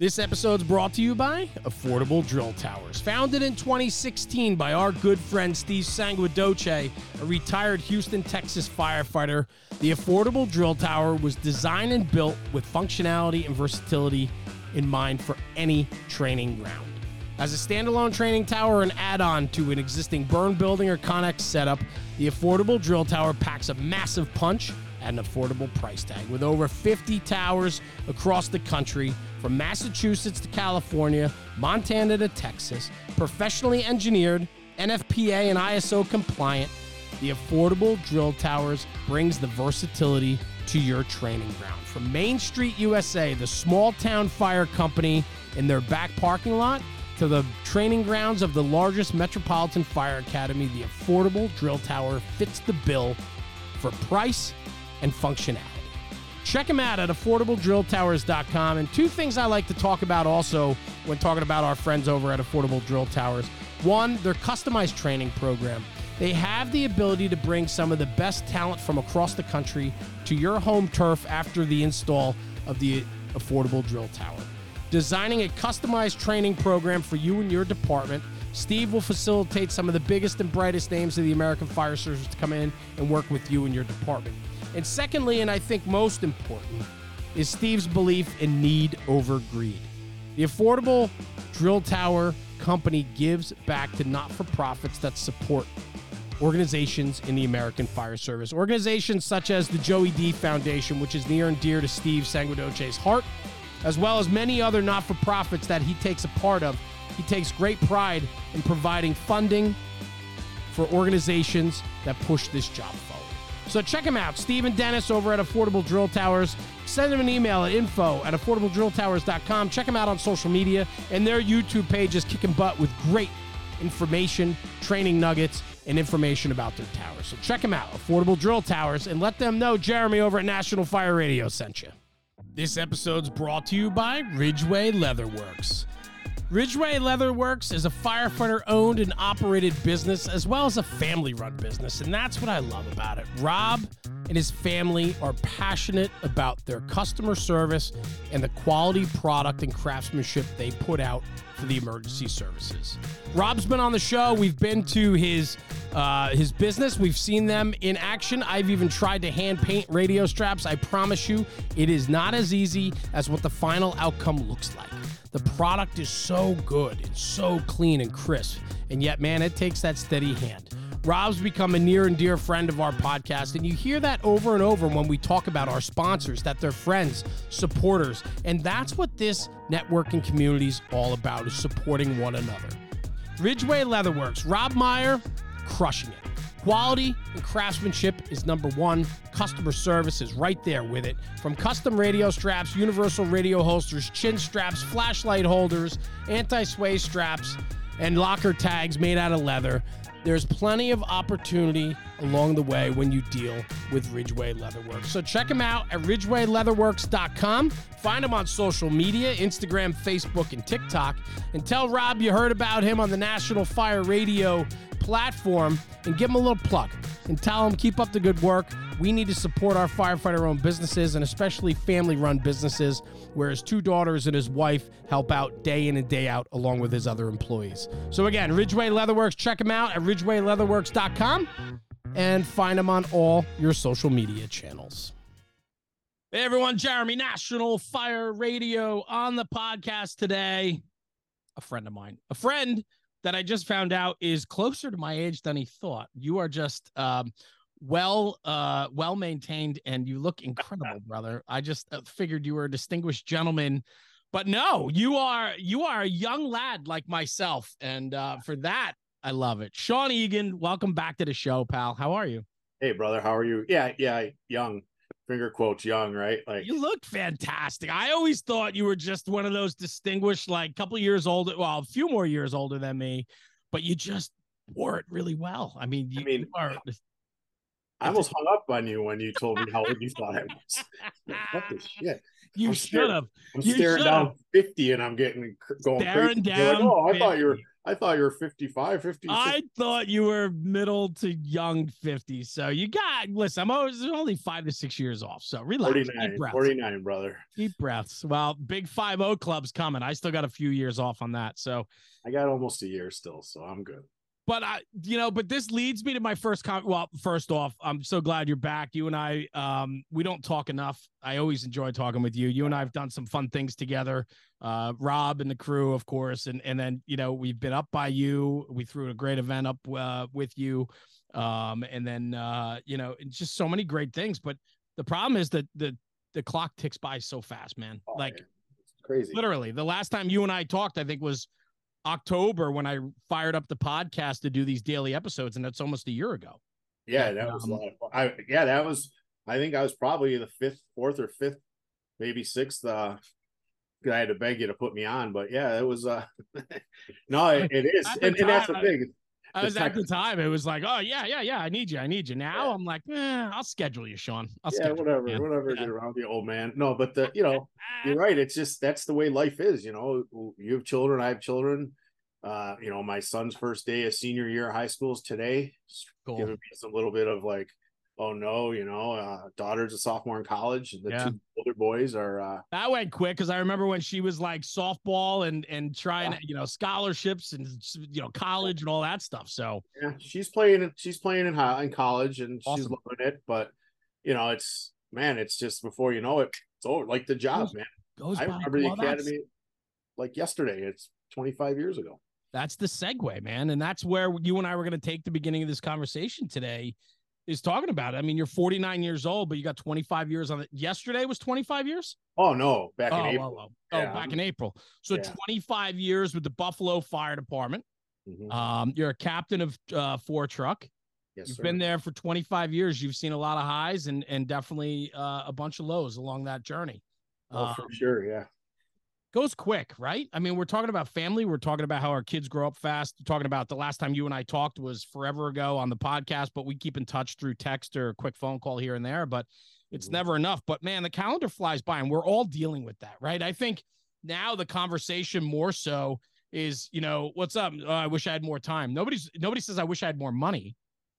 This episode's brought to you by Affordable Drill Towers. Founded in 2016 by our good friend Steve Sanguedolce, a retired Houston, Texas firefighter, the Affordable Drill Tower was designed and built with functionality and versatility in mind for any training ground. As a standalone training tower and add on to an existing burn building or Connex setup, the Affordable Drill Tower packs a massive punch at an affordable price tag. With over 50 towers across the country, from Massachusetts to California, Montana to Texas, professionally engineered, NFPA and ISO compliant, the Affordable Drill Towers brings the versatility to your training ground. From Main Street USA, the small town fire company in their back parking lot, to the training grounds of the largest metropolitan fire academy, the Affordable Drill Tower fits the bill for price and functionality. Check them out at affordabledrilltowers.com. And two things I like to talk about also when talking about our friends over at Affordable Drill Towers. One, their customized training program. They have the ability to bring some of the best talent from across the country to your home turf after the install of the Affordable Drill Tower. Designing a customized training program for you and your department, Steve will facilitate some of the biggest and brightest names of the American Fire Service to come in and work with you and your department. And secondly, and I think most important, is Steve's belief in need over greed. The Affordable Drill Tower Company gives back to not for profits that support organizations in the American Fire Service. Organizations such as the Joey D Foundation, which is near and dear to Steve Sanguedolce's heart, as well as many other not for profits that he takes a part of. He takes great pride in providing funding for organizations that push this job. So check him out, Stephen Dennis over at Affordable Drill Towers. Send him an email at info at affordabledrilltowers.com. Check him out on social media, and their YouTube page is kicking butt with great information, training nuggets, and information about their towers. So check them out, Affordable Drill Towers, and let them know Jeremy over at National Fire Radio sent you. This episode's brought to you by Ridgeway Leatherworks. Ridgeway Leatherworks is a firefighter owned and operated business as well as a family run business, and that's what I love about it. Rob and his family are passionate about their customer service and the quality product and craftsmanship they put out for the emergency services. Rob's been on the show. We've been to his uh, his business. We've seen them in action. I've even tried to hand paint radio straps. I promise you, it is not as easy as what the final outcome looks like. The product is so good and so clean and crisp, and yet, man, it takes that steady hand. Rob's become a near and dear friend of our podcast, and you hear that over and over when we talk about our sponsors, that they're friends, supporters, and that's what this networking community is all about, is supporting one another. Ridgeway Leatherworks, Rob Meyer, crushing it. Quality and craftsmanship is number one. Customer service is right there with it. From custom radio straps, universal radio holsters, chin straps, flashlight holders, anti sway straps, and locker tags made out of leather. There's plenty of opportunity along the way when you deal with Ridgeway Leatherworks. So check them out at ridgewayleatherworks.com. Find them on social media Instagram, Facebook, and TikTok. And tell Rob you heard about him on the National Fire Radio platform and give him a little plug and tell him keep up the good work. We need to support our firefighter owned businesses and especially family run businesses where his two daughters and his wife help out day in and day out along with his other employees. So again, Ridgeway Leatherworks, check him out at ridgewayleatherworks.com and find him on all your social media channels. Hey everyone, Jeremy National Fire Radio on the podcast today. A friend of mine, a friend that I just found out is closer to my age than he thought. You are just um, well uh well maintained and you look incredible brother. I just uh, figured you were a distinguished gentleman. But no you are you are a young lad like myself. And uh for that i love it. Sean Eagen welcome back to the show pal. How are you? Hey brother. How are you? Yeah yeah young finger quotes young right like you look fantastic i always thought you were just one of those distinguished like couple years older well a few more years older than me but you just wore it really well i mean you, I mean, you are I almost hung up on you when you told me how old you thought I was. what the shit? You should have. I'm You staring should've. down 50 and I'm getting going Staring crazy. You're like, oh, I thought you were 50. I thought you were 55, 56. I thought you were middle to young 50. So you got, listen, I'm always only five to six years off. So relax. Deep 49, breaths. 49, brother. Deep breaths. Well, big 5 0 club's coming. I still got a few years off on that. So, I got almost a year still, so I'm good. But I, you know, but this leads me to my first comment. Well, first off, I'm so glad you're back. You and I, um, we don't talk enough. I always enjoy talking with you. You and I have done some fun things together. Uh, Rob and the crew, of course, and and then you know we've been up by you. We threw a great event up uh, with you, um, and then uh, you know just so many great things. But the problem is that the the clock ticks by so fast, man. Oh, like man. It's crazy. literally the last time you and I talked, I think was October when I fired up the podcast to do these daily episodes, and that's almost a year ago. Yeah, that was a Um, lot of fun. I yeah, that was I think I was probably the fifth, fourth or fifth, maybe sixth uh I had to beg you to put me on, but yeah, it was uh no, it, it is. And, and that's the thing. I was at the time, it was like, oh yeah, yeah, yeah, I need you, I need you. Now Yeah. I'm like, eh, I'll schedule you, Sean. I'll Yeah, schedule you, whatever, whatever, Yeah. get around the old man. No, but the you know, you're right. It's just that's the way life is. You know, you have children, I have children. Uh, you know, my son's first day of senior year of high school is today. It's Cool. Giving me some little bit of like, oh no, you know, uh, daughter's a sophomore in college, the Yeah. two older boys are uh, That went quick because I remember when she was like softball and and trying, Yeah. you know, scholarships and you know college and all that stuff. So yeah, she's playing. She's playing in high in college, and she's loving it. But you know, it's man, it's just before you know it, it's over. Like the job, Goes man. goes I remember the academy like yesterday. It's 25 years ago. that's the segue, man. And that's where you and I were going to take the beginning of this conversation today is talking about it. I mean, you're 49 years old, but you got 25 years on it. Yesterday was 25 years? Oh no, back Oh, in oh, April. oh, oh, Yeah, back in April. So Yeah. 25 years with the Buffalo Fire Department. Mhm. Um, you're a captain of uh, four truck. Yes, You've sir. been there for 25 years. You've seen a lot of highs and and definitely uh, a bunch of lows along that journey. Oh, Uh, for sure. Yeah. Goes quick, right? I mean, we're talking about family. We're talking about how our kids grow up fast. We're talking about the last time you and I talked was forever ago on the podcast, but we keep in touch through text or a quick phone call here and there. But it's Mhm. never enough. But man, the calendar flies by, and we're all dealing with that, right? I think now the conversation more so is, you know, what's up? Oh, I wish I had more time. Nobody's nobody says I wish I had more money.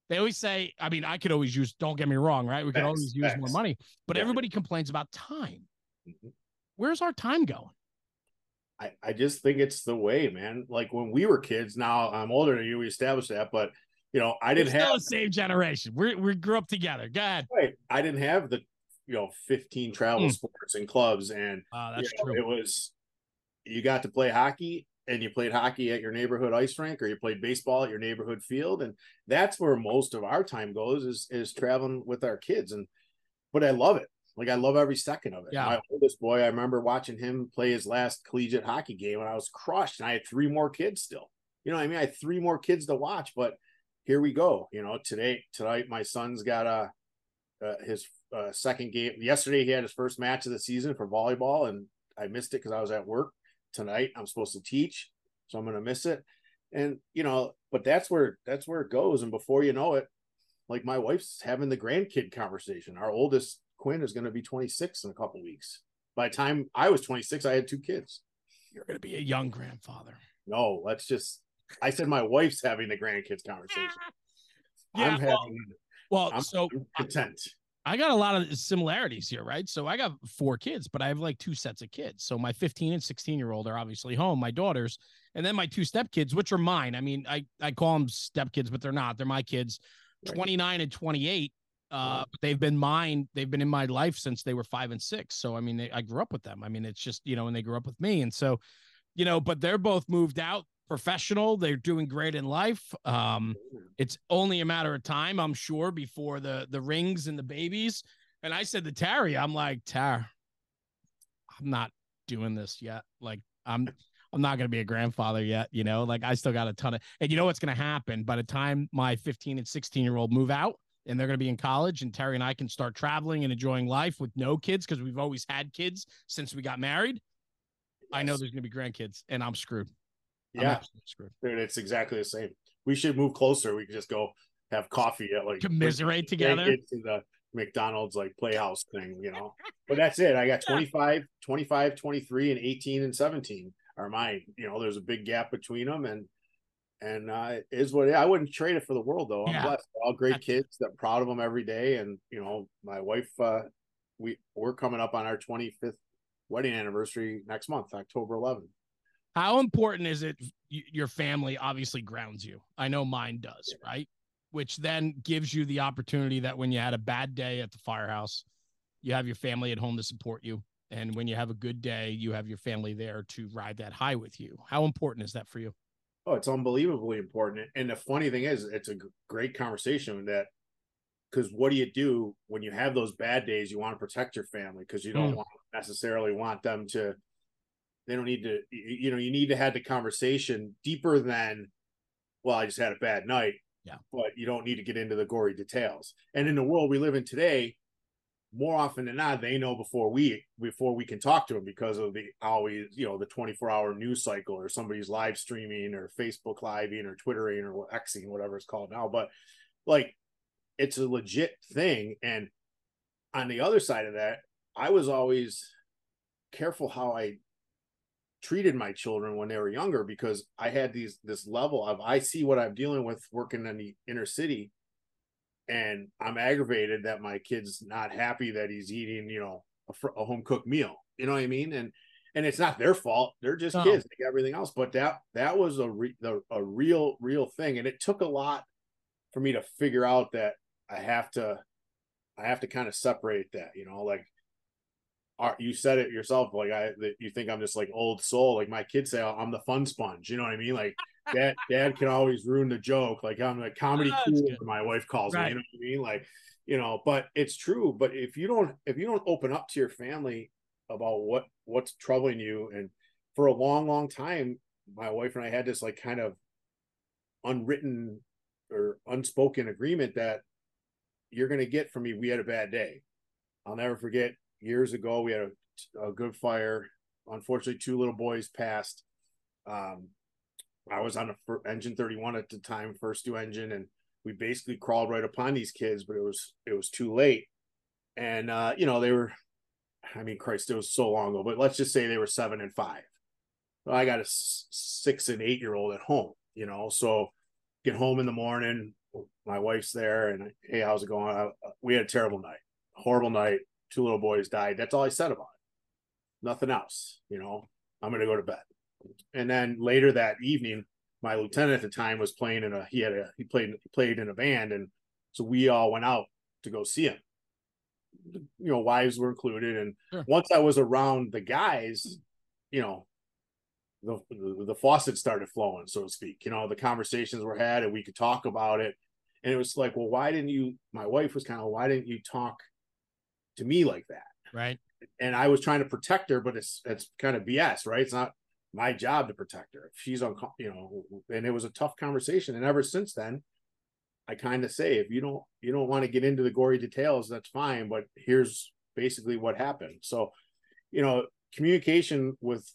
They always say, I mean, I could always use. Don't get me wrong, right? We could always use more money, but Yeah. everybody complains about time. Mhm. Where's our time going? I, I just think it's the way, man. Like when we were kids, now I'm older than you, we established that, but you know, I didn't have the same generation. We we grew up together. Go ahead. right, I didn't have the you know 15 travel Mm. sports and clubs and Uh, you know, true. it was you got to play hockey and you played hockey at your neighborhood ice rink or you played baseball at your neighborhood field and that's where most of our time goes is is traveling with our kids and but I love it. Like I love every second of it. Yeah. My oldest boy, I remember watching him play his last collegiate hockey game and I was crushed and I had three more kids still. You know what I mean? I had three more kids to watch, but here we go. You know, today tonight my son's got a uh, his uh, second game. Yesterday, he had his first match of the season for volleyball, and I missed it because I was at work. Tonight, I'm supposed to teach, so I'm going to miss it. And you know, but that's where that's where it goes. And before you know it, like my wife's having the grandkid conversation. Our oldest Quinn is going to be 26 in a couple weeks. By the time I was 26, I had two kids. You're gonna be a young grandfather. No, let's just. I said my wife's having the grandkids conversation. Yeah, I'm well, having. Well, I'm, so I'm content. I got a lot of similarities here, right? So I got four kids, but I have like two sets of kids. So my 15 and 16 year old are obviously home, my daughters, and then my two step kids, which are mine. I mean, I I call them step kids, but they're not. They're my kids, Right. 29 and 28. Uh, they've been mine. They've been in my life since they were five and six. So I mean, they, I grew up with them. I mean, it's just you know, and they grew up with me, and so, you know, but they're both moved out, professional. They're doing great in life. Um, it's only a matter of time, I'm sure, before the the rings and the babies. And I said to Terry, I'm like, Tara, I'm not doing this yet. Like, I'm I'm not gonna be a grandfather yet, you know. Like I still got a ton of and you know what's gonna happen by the time my 15 and 16 year old move out and they're gonna be in college and Terry and I can start traveling and enjoying life with no kids because we've always had kids since we got married. I know there's gonna be grandkids and I'm screwed. I'm Yeah, screwed. dude, it's exactly the same. We should move closer. We could just go have coffee at like commiserate together to the McDonald's like playhouse thing, you know. but that's it. I got 25, 25, 23, and 18 and 17 are mine. You know, there's a big gap between them and and uh is what I wouldn't trade it for the world though. I'm yeah. blessed. All great that's... kids. That proud of them every day. And you know, my wife uh we we're coming up on our 25th wedding anniversary next month, October 11th. How important is it? Your family obviously grounds you. I know mine does, right? Which then gives you the opportunity that when you had a bad day at the firehouse, you have your family at home to support you. And when you have a good day, you have your family there to ride that high with you. How important is that for you? Oh, it's unbelievably important. And the funny thing is, it's a great conversation that because what do you do when you have those bad days? You want to protect your family because you don't mm. want necessarily want them to they don't need to you know you need to have the conversation deeper than well i just had a bad night yeah but you don't need to get into the gory details and in the world we live in today more often than not they know before we before we can talk to them because of the always you know the 24 hour news cycle or somebody's live streaming or facebook living or twittering or xing whatever it's called now. But like it's a legit thing. And on the other side of that i was always careful how i treated my children when they were younger because I had these this level of I see what I'm dealing with working in the inner city and I'm aggravated that my kid's not happy that he's eating, you know, a, a home cooked meal. You know what I mean? And and it's not their fault. They're just no. kids. They got everything else. But that that was a re, the, a real real thing, and it took a lot for me to figure out that I have to I have to kind of separate that. You know, like are, you said it yourself like i that you think i'm just like old soul like my kids say oh, i'm the fun sponge you know what i mean like dad dad can always ruin the joke like i'm like comedy oh, cool my wife calls right. me you know what i mean like you know but it's true but if you don't if you don't open up to your family about what what's troubling you and for a long long time my wife and i had this like kind of unwritten or unspoken agreement that you're going to get from me we had a bad day i'll never forget years ago. We had a, a good fire. Unfortunately, two little boys passed. Um, I was on a engine 31 at the time, first due engine, and we basically crawled right upon these kids, but it was it was too late. And uh, you know, they were I mean, Christ, it was so long ago, but let's just say they were seven and five. Well, I got a six and eight year old at home, you know, so get home in the morning, my wife's there, and hey, how's it going? I, we had a terrible night, horrible night two little boys died. That's all I said about it. Nothing else. You know, I'm to go to bed. And then later that evening, my lieutenant at the time was playing in a he had a he played he played in a band, and so we all went out to go see him. You know, wives were included, and sure. once I was around the guys, you know, the, the the faucet started flowing, so to speak. You know, the conversations were had, and we could talk about it. And it was like, well, why didn't you? My wife was kind of, why didn't you talk to me like that. Right. And I was trying to protect her, but it's it's kind of BS, right? It's not my job to protect her. If she's on, you know, and it was a tough conversation. And ever since then, I kind of say, if you don't you don't want to get into the gory details, that's fine. But here's basically what happened. So, you know, communication with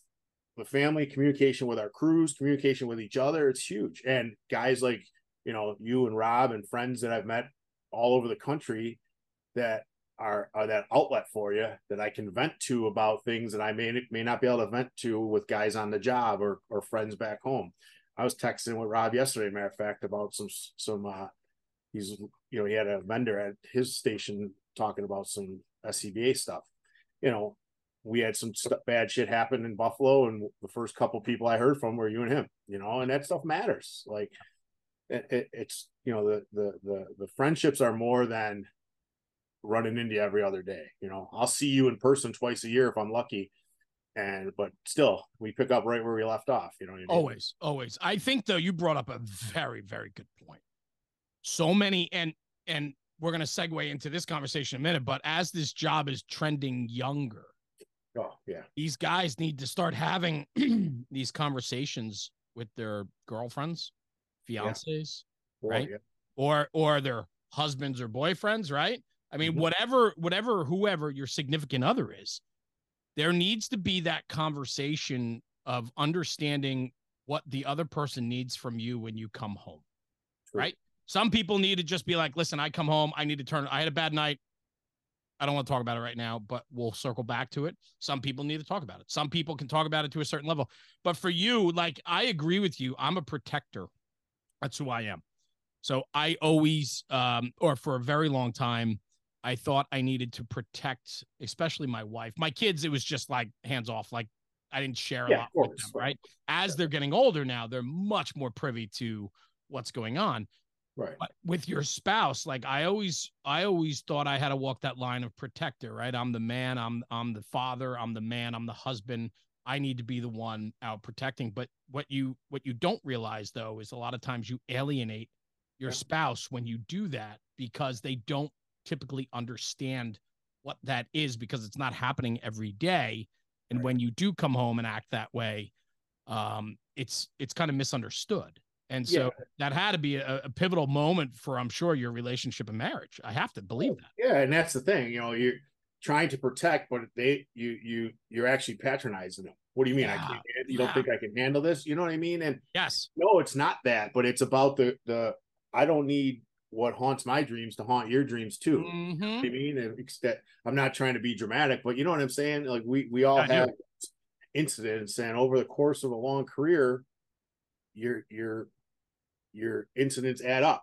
the family, communication with our crews, communication with each other, it's huge. And guys like, you know, you and Rob and friends that I've met all over the country that are, are that outlet for you that I can vent to about things that I may may not be able to vent to with guys on the job or or friends back home. I was texting with Rob yesterday, matter of fact, about some some uh he's you know he had a vendor at his station talking about some SCBA stuff. You know, we had some st- bad shit happen in Buffalo, and the first couple people I heard from were you and him. You know, and that stuff matters. Like it, it, it's you know the the the the friendships are more than running into you every other day. You know, I'll see you in person twice a year if I'm lucky. And but still, we pick up right where we left off. You know, I mean? always, always. I think though you brought up a very, very good point. So many, and and we're gonna segue into this conversation in a minute. But as this job is trending younger, oh yeah, these guys need to start having these conversations with their girlfriends, fiancés, yeah. right? Yeah. Or or their husbands or boyfriends, right? I mean, mm-hmm. whatever, whatever, whoever your significant other is, there needs to be that conversation of understanding what the other person needs from you when you come home. True. Right. Some people need to just be like, listen, I come home, I need to turn. I had a bad night. I don't want to talk about it right now, but we'll circle back to it. Some people need to talk about it. Some people can talk about it to a certain level. But for you, like I agree with you. I'm a protector. That's who I am. So I always, um, or for a very long time, I thought I needed to protect, especially my wife. My kids, it was just like hands off. Like I didn't share a Yeah, lot course, with them, right. right? As they're getting older now, they're much more privy to what's going on Right. but with your spouse like i always i always thought i had to walk that line of protector right i'm the man i'm i'm the father i'm the man i'm the husband i need to be the one out protecting but what you what you don't realize though is a lot of times you alienate your Yeah. spouse when you do that because they don't typically understand what that is because it's not happening every day and Right. when you do come home and act that way um it's it's kind of misunderstood and so that had to be a, a pivotal moment for i'm sure your relationship and marriage i have to believe that Yeah, and that's the thing. You know, you're trying to protect, but they you you you're actually patronizing them. What do you mean? I can't. You don't yeah. think I can handle this? You know what I mean? And yes no, it's not that, but it's about the the. I don't need what haunts my dreams to haunt your dreams too. Mhm. I mean, and I'm not trying to be dramatic, but you know what I'm saying? Like we we all I do. have incidents, and over the course of a long career, your your your incidents add up.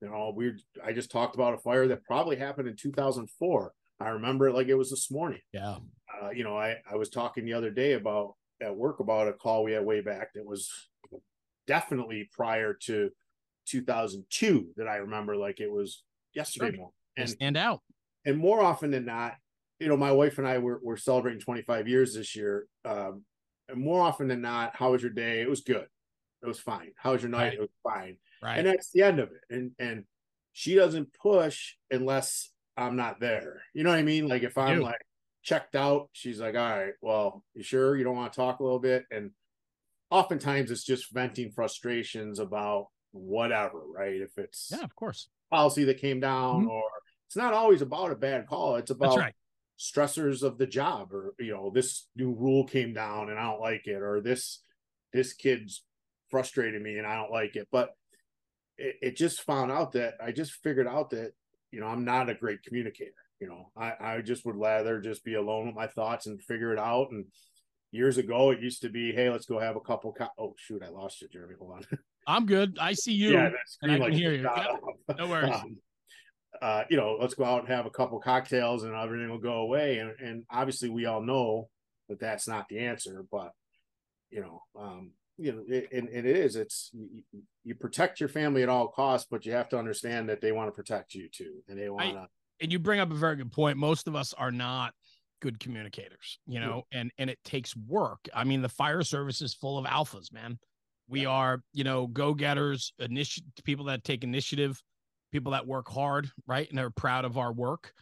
You know, we I just talked about a fire that probably happened in 2004. I remember it like it was this morning. yeah Uh, you know, I I was talking the other day about at work about a call we had way back that was definitely prior to 2002 that I remember like it was yesterday Sure. morning. And stand out and more often than not, you know, my wife and I were, were celebrating 25 years this year. Um, and more often than not, how was your day? It was good. It was fine. How was your night? Right. It was fine. right And that's the end of it. And and she doesn't push unless I'm not there. You know what I mean? Like if I'm like checked out, she's like, all right, well, you sure you don't want to talk a little bit? And oftentimes it's just venting frustrations about whatever, right? If it's yeah of course policy that came down Mhm. or it's not always about a bad call it's about right stressors of the job or you know this new rule came down and i don't like it or this this kid's frustrated me and i don't like it but it, it just found out that i just figured out that you know i'm not a great communicator you know i i just would rather just be alone with my thoughts and figure it out and years ago it used to be hey let's go have a couple co- oh shoot i lost you jeremy hold on i'm good i see you yeah, that and I screen can like hear you. Yep, no worries. Um, uh, you know, let's go out and have a couple cocktails and everything will go away. And, and obviously, we all know that that's not the answer. But you know, um, you know, it, and, and it is. It's you, you protect your family at all costs, but you have to understand that they want to protect you too, and they want to. and you bring up a very good point most of us are not good communicators you Yeah. know and and it takes work i mean the fire service is full of alphas man we Yeah. are you know go-getters initiative people that take initiative people that work hard right and are proud of our work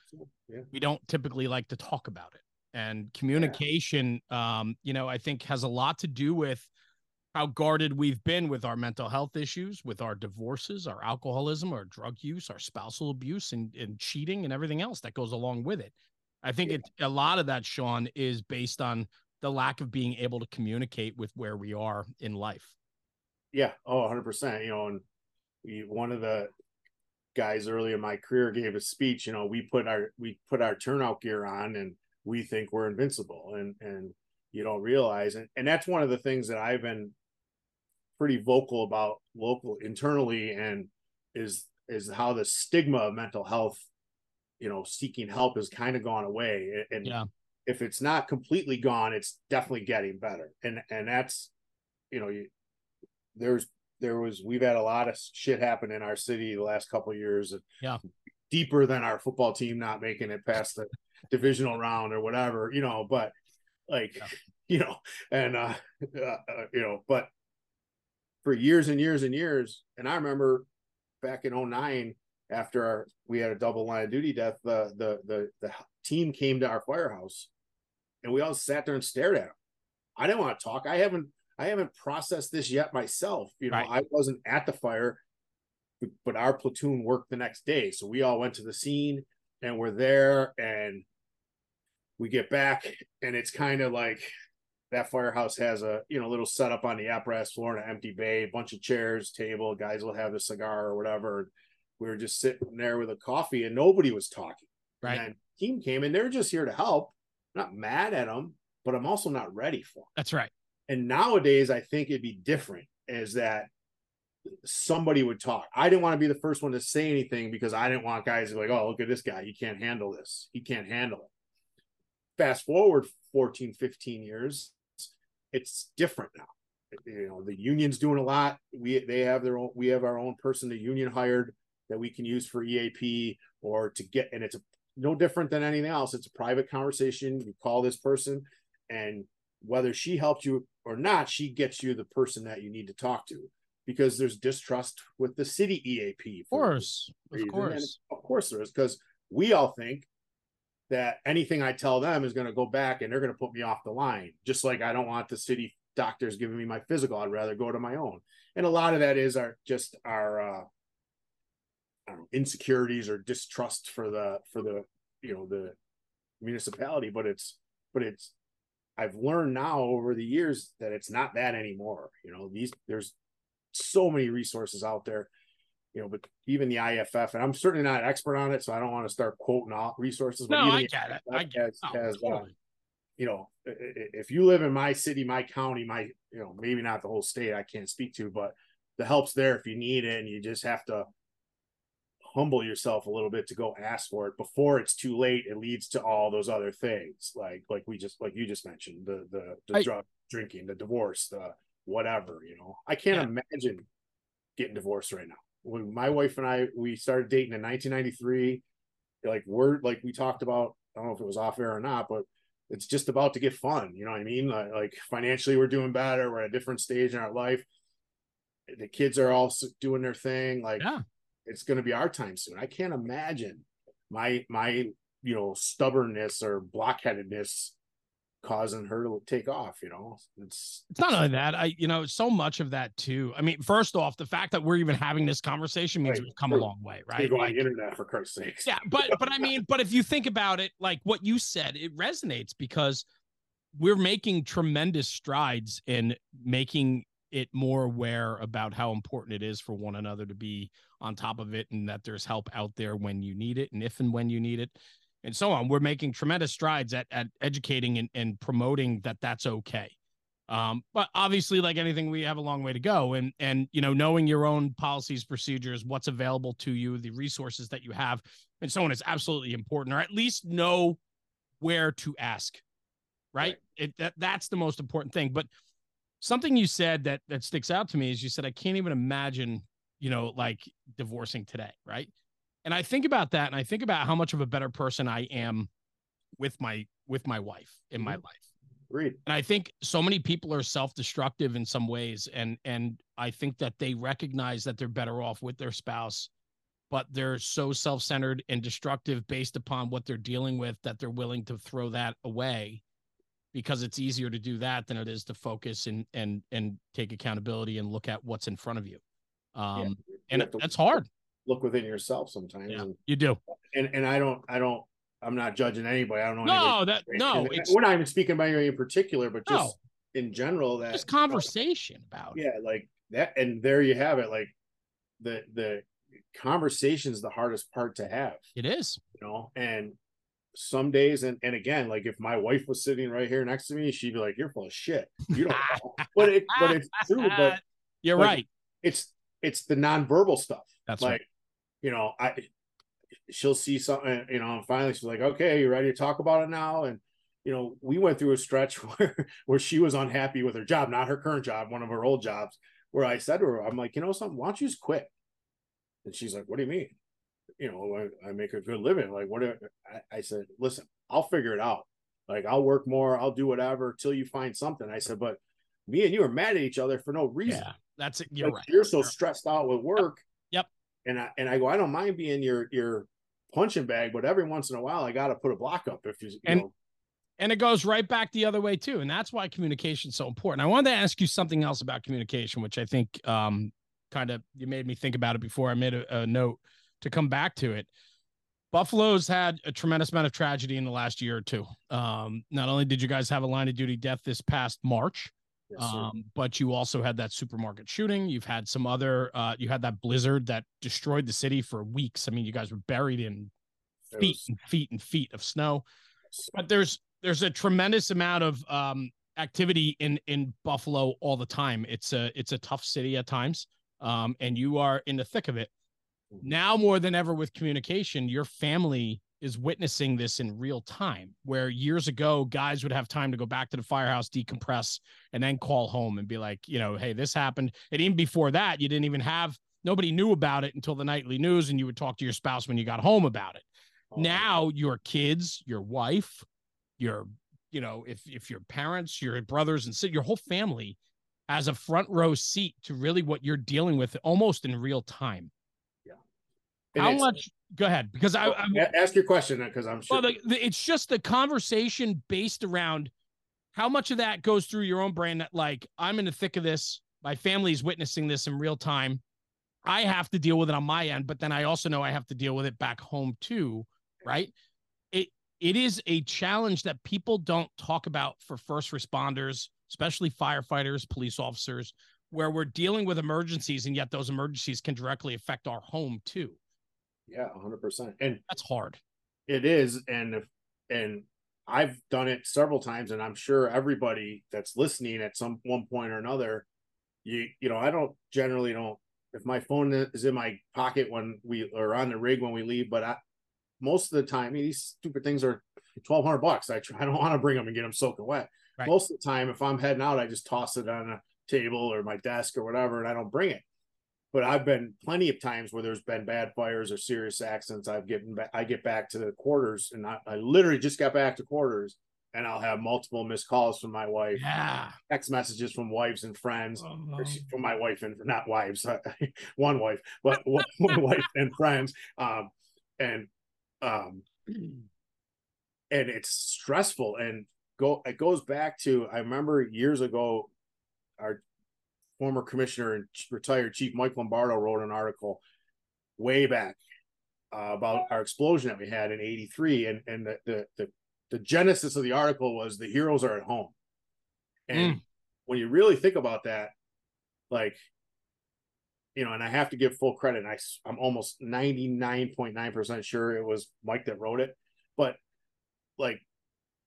Yeah. we don't typically like to talk about it and communication um you know i think has a lot to do with how guarded we've been with our mental health issues, with our divorces, our alcoholism, our drug use, our spousal abuse, and, and cheating and everything else that goes along with it. I think Yeah. it a lot of that, Sean, is based on the lack of being able to communicate with where we are in life. Yeah. Oh, 100%. You know, and we, one of the guys early in my career gave a speech, you know, we put our, we put our turnout gear on and we think we're invincible and, and you don't realize. And, and that's one of the things that I've been pretty vocal about local internally and is, is how the stigma of mental health, you know, seeking help has kind of gone away. And Yeah. if it's not completely gone, it's definitely getting better. And, and that's, you know, you, there's there was we've had a lot of shit happen in our city the last couple of years Yeah. deeper than our football team not making it past the divisional round or whatever you know but like Yeah. you know and uh, uh uh, you know but for years and years and years and i remember back in 09 after our, we had a double line of duty death the the the the team came to our firehouse and we all sat there and stared at him i didn't want to talk i haven't I haven't processed this yet myself. You know, Right. I wasn't at the fire, but- but our platoon worked the next day. So we all went to the scene and we're there and we get back and it's kind of like that firehouse has a you know little setup on the apparatus floor and an empty bay, a bunch of chairs, table. Guys will have a cigar or whatever. We were just sitting there with a coffee, and nobody was talking. Right. And team came and they're just here to help. I'm not mad at them, but I'm also not ready for them. That's right. And nowadays, I think it'd be different. Is that somebody would talk. I didn't want to be the first one to say anything because I didn't want guys to be like, oh, look at this guy. He can't handle this. He can't handle it. Fast forward 14, 15 years, it's different now. You know, the union's doing a lot. We they have their own, we have our own person, the union hired that we can use for EAP or to get, and it's a, no different than anything else. It's a private conversation. You call this person, and whether she helps you or not, she gets you the person that you need to talk to because there's distrust with the city EAP. Of course, of course, and of course there is because we all think that anything I tell them is going to go back and they're going to put me off the line. Just like I don't want the city doctors giving me my physical, I'd rather go to my own. And a lot of that is our just our uh, know, insecurities or distrust for the for the you know the municipality. But it's but it's I've learned now over the years that it's not that anymore. You know, these there's so many resources out there you know, but even the IFF, and I'm certainly not an expert on it, so I don't want to start quoting all resources. But no, I get it. I get it. Has, uh, you know, if you live in my city, my county, my, you know, maybe not the whole state, I can't speak to, but the help's there if you need it, and you just have to humble yourself a little bit to go ask for it before it's too late. It leads to all those other things, like like we just like you just mentioned, the the, the I, drug drinking, the divorce, the whatever. You know, I can't yeah. imagine getting divorced right now when my wife and I we started dating in 1993, like we're like we talked about. I don't know if it was off air or not, but it's just about to get fun. You know what I mean? Like, like financially, we're doing better. We're at a different stage in our life. The kids are all doing their thing. Like, yeah. It's going to be our time soon. I can't imagine my my you know stubbornness or blockheadedness causing her to take off you know it's it's not only that i you know so much of that too i mean first off the fact that we're even having this conversation means right. we've come a long way right like, internet for christ's sake yeah but but i mean but if you think about it like what you said it resonates because we're making tremendous strides in making it more aware about how important it is for one another to be on top of it and that there's help out there when you need it and if and when you need it and so on. We're making tremendous strides at, at educating and, and promoting that that's okay. Um, but obviously, like anything, we have a long way to go. And and you know, knowing your own policies, procedures, what's available to you, the resources that you have, and so on is absolutely important, or at least know where to ask. Right? right. It that, that's the most important thing. But something you said that that sticks out to me is you said I can't even imagine, you know, like divorcing today, right? And I think about that and I think about how much of a better person I am with my with my wife in my mm-hmm. life. Agreed. And I think so many people are self-destructive in some ways and and I think that they recognize that they're better off with their spouse but they're so self-centered and destructive based upon what they're dealing with that they're willing to throw that away because it's easier to do that than it is to focus and and and take accountability and look at what's in front of you. Um yeah. and that's hard look within yourself sometimes. Yeah, and, you do. And and I don't I don't I'm not judging anybody. I don't know. No, that no. we're not even speaking about anybody in particular, but just no. in general. That just conversation about. Yeah, like that, and there you have it. Like the the conversation is the hardest part to have. It is. You know, and some days and, and again like if my wife was sitting right here next to me she'd be like you're full of shit you don't but it but it's true but you're right it's it's the nonverbal stuff that's like right you know, I she'll see something, uh, you know, and finally she's like, okay, you ready to talk about it now? And you know, we went through a stretch where where she was unhappy with her job, not her current job, one of her old jobs, where I said to her, I'm like, you know something, why don't you just quit? And she's like, What do you mean? You know, I, I make a good living. Like, what I, I said, listen, I'll figure it out. Like, I'll work more, I'll do whatever till you find something. I said, but me and you are mad at each other for no reason. Yeah, that's it. You're like, right. You're so stressed out with work Yep. and I and I go, I don't mind being your your punching bag, but every once in a while I got to put a block up if you, you and, know. And it goes right back the other way too, and that's why communication is so important. I wanted to ask you something else about communication, which I think um, kind of you made me think about it before I made a, a note to come back to it. Buffalo's had a tremendous amount of tragedy in the last year or two. Um, not only did you guys have a line of duty death this past March, Yes, um, but you also had that supermarket shooting. You've had some other, uh, you had that blizzard that destroyed the city for weeks. I mean, you guys were buried in feet was- and feet and feet of snow. But there's there's a tremendous amount of um, activity in in Buffalo all the time. It's a it's a tough city at times, um, and you are in the thick of it. Mm-hmm. now more than ever with communication. Your family is witnessing this in real time. Where years ago, guys would have time to go back to the firehouse, decompress, and then call home and be like, you know, hey, this happened. And even before that, you didn't even have nobody knew about it until the nightly news, and you would talk to your spouse when you got home about it Oh, now your kids your wife your you know if if your parents your brothers and your whole family as a front row seat to really what you're dealing with almost in real time and how much go ahead because i, I ask your question because I'm sure. well, the, the, it's just the conversation based around how much of that goes through your own brain that like i'm in the thick of this my family's witnessing this in real time i have to deal with it on my end but then i also know i have to deal with it back home too right it it is a challenge that people don't talk about for first responders especially firefighters police officers where we're dealing with emergencies and yet those emergencies can directly affect our home too yeah, 100. percent And that's hard it is, and if and I've done it several times, and I'm sure everybody that's listening at some one point or another, you you know, I don't generally don't if my phone is in my pocket when we are on the rig when we leave, but I most of the time these stupid things are twelve hundred bucks. I try, I don't want to bring them and get them soaking wet. Right. Most of the time, if I'm heading out, I just toss it on a table or my desk or whatever, and I don't bring it. But I've been plenty of times where there's been bad fires or serious accidents. I've getting back, I get back to the quarters, and I, I literally just got back to quarters, and I'll have multiple missed calls from my wife, yeah text messages from wives and friends, Oh. from my wife and not wives, one wife, but one one wife and friends, um, and um, and it's stressful and go it goes back to I remember years ago, our former commissioner and retired chief Mike Lombardo wrote an article way back uh, about our explosion that we had in 83 and and the, the the the genesis of the article was the heroes are at home. And when you really think about that like you know and i have to give full credit and I, i'm almost 99.9% sure it was mike that wrote it but like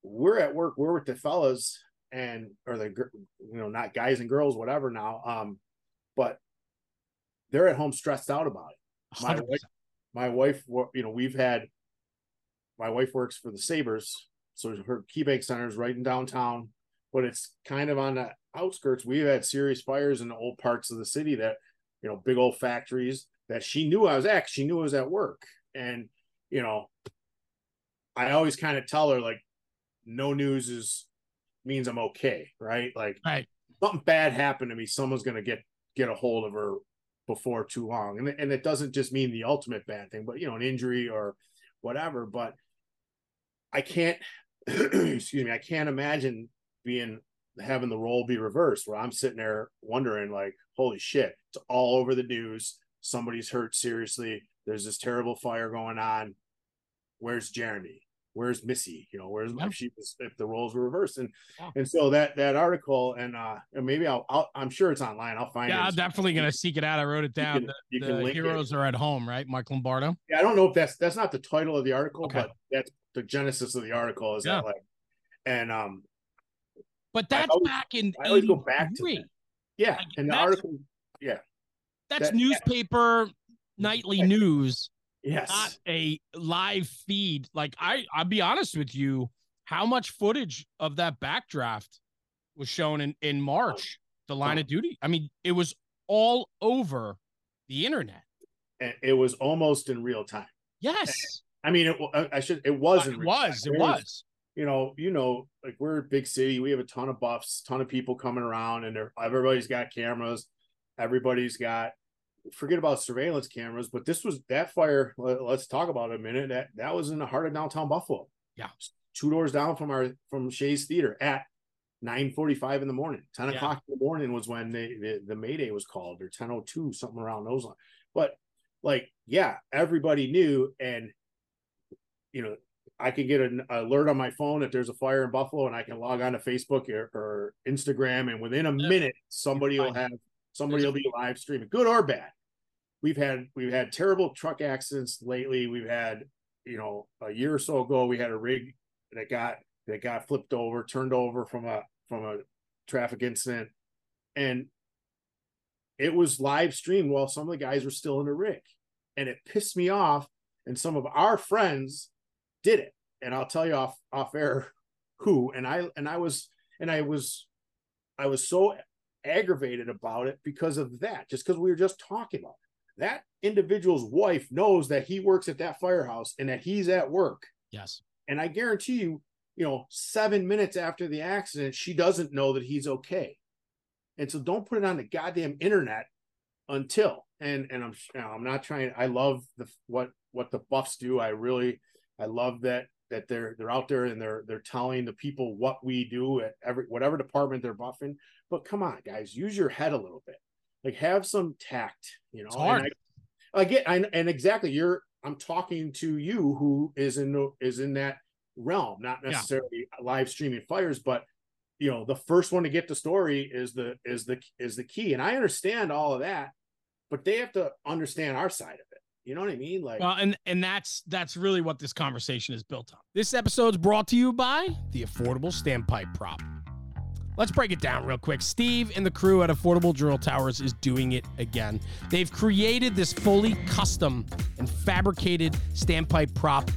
we're at work we're with the fellas and or the you know not guys and girls whatever now um but they're at home stressed out about it my 100%. wife, my wife, you know, we've had my wife works for the Sabres, so her KeyBank Center is right in downtown, but it's kind of on the outskirts. We've had serious fires in the old parts of the city that, you know, big old factories that she knew I was at She knew I was at work, and you know, I always kind of tell her like, no news is means I'm okay, right? Like, Right. something bad happened to me, someone's gonna get get a hold of her before too long. And, and it doesn't just mean the ultimate bad thing, but you know, an injury or whatever. But I can't excuse me, I can't imagine being having the role be reversed where I'm sitting there wondering, like, holy shit, it's all over the news. Somebody's hurt seriously. There's this terrible fire going on. Where's Jeremy? Where's Missy? You know, where's Yeah. if she was if the roles were reversed? And Yeah. and so that that article and uh and maybe I'll, I'll I'm sure it's online. I'll find Yeah, it. I'm definitely gonna seek it out. I wrote it You down. can- The, you the can link it. heroes are at home, right? Mike Lombardo. Yeah, I don't know if that's that's not the title of the article, Okay. but that's the genesis of the article. Is Yeah. that like, and um, But that's always- back in I always go back to that. yeah, Like, and the article yeah. That's that- newspaper nightly news, yes, not a live feed. Like I, I'll be honest with you, how much footage of that backdraft was shown in in March, the oh. line of duty. I mean, it was all over the internet. it was almost in real time. Yes, I mean, it, I should it was it time. was. It was. You know, you know, like we're a big city. We have a ton of buffs, ton of people coming around, and they're, everybody's got cameras. Everybody's got. Forget about surveillance cameras, but this was that fire. Let, us talk about it a minute. That that was in the heart of downtown Buffalo. Yeah. two doors down from our from Shea's Theater at nine forty five in the morning. Ten Yeah. o'clock in the morning was when they, the the Mayday was called, or ten oh two, something around those lines. But like, yeah, everybody knew, and you know, I can get an alert on my phone if there's a fire in Buffalo, and I can log on to Facebook or, or Instagram, and within a minute, somebody will have somebody will be live streaming, good or bad. We've had we've had terrible truck accidents lately. We've had, you know, a year or so ago, we had a rig that got that got flipped over, turned over from a from a traffic incident, and it was live streamed while some of the guys were still in the rig, and it pissed me off. And some of our friends did it, and I'll tell you off off air who. And I and I was and I was I was so aggravated about it because of that, just because we were just talking about it. that individual's wife knows that he works at that firehouse and that he's at work. Yes. And I guarantee you, you know, seven minutes after the accident, she doesn't know that he's okay. And so don't put it on the goddamn internet until and and I'm you know, I'm not trying I love the what what the buffs do. I really I love that that they're they're out there and they're they're telling the people what we do at every whatever department they're buffing. But come on, guys, use your head a little bit. Like have some tact, you know. It's hard. I, I get I, and exactly you're I'm talking to you who is in is in that realm, not necessarily yeah. live streaming fires, but you know, the first one to get the story is the is the is the key. And I understand all of that, but they have to understand our side of it. You know what I mean? Like, well, and and that's that's really what this conversation is built on. This episode's brought to you by the Affordable Standpipe Prop. Let's break it down real quick. Steve and the crew at Affordable Drill Towers is doing it again. They've created this fully custom and fabricated standpipe prop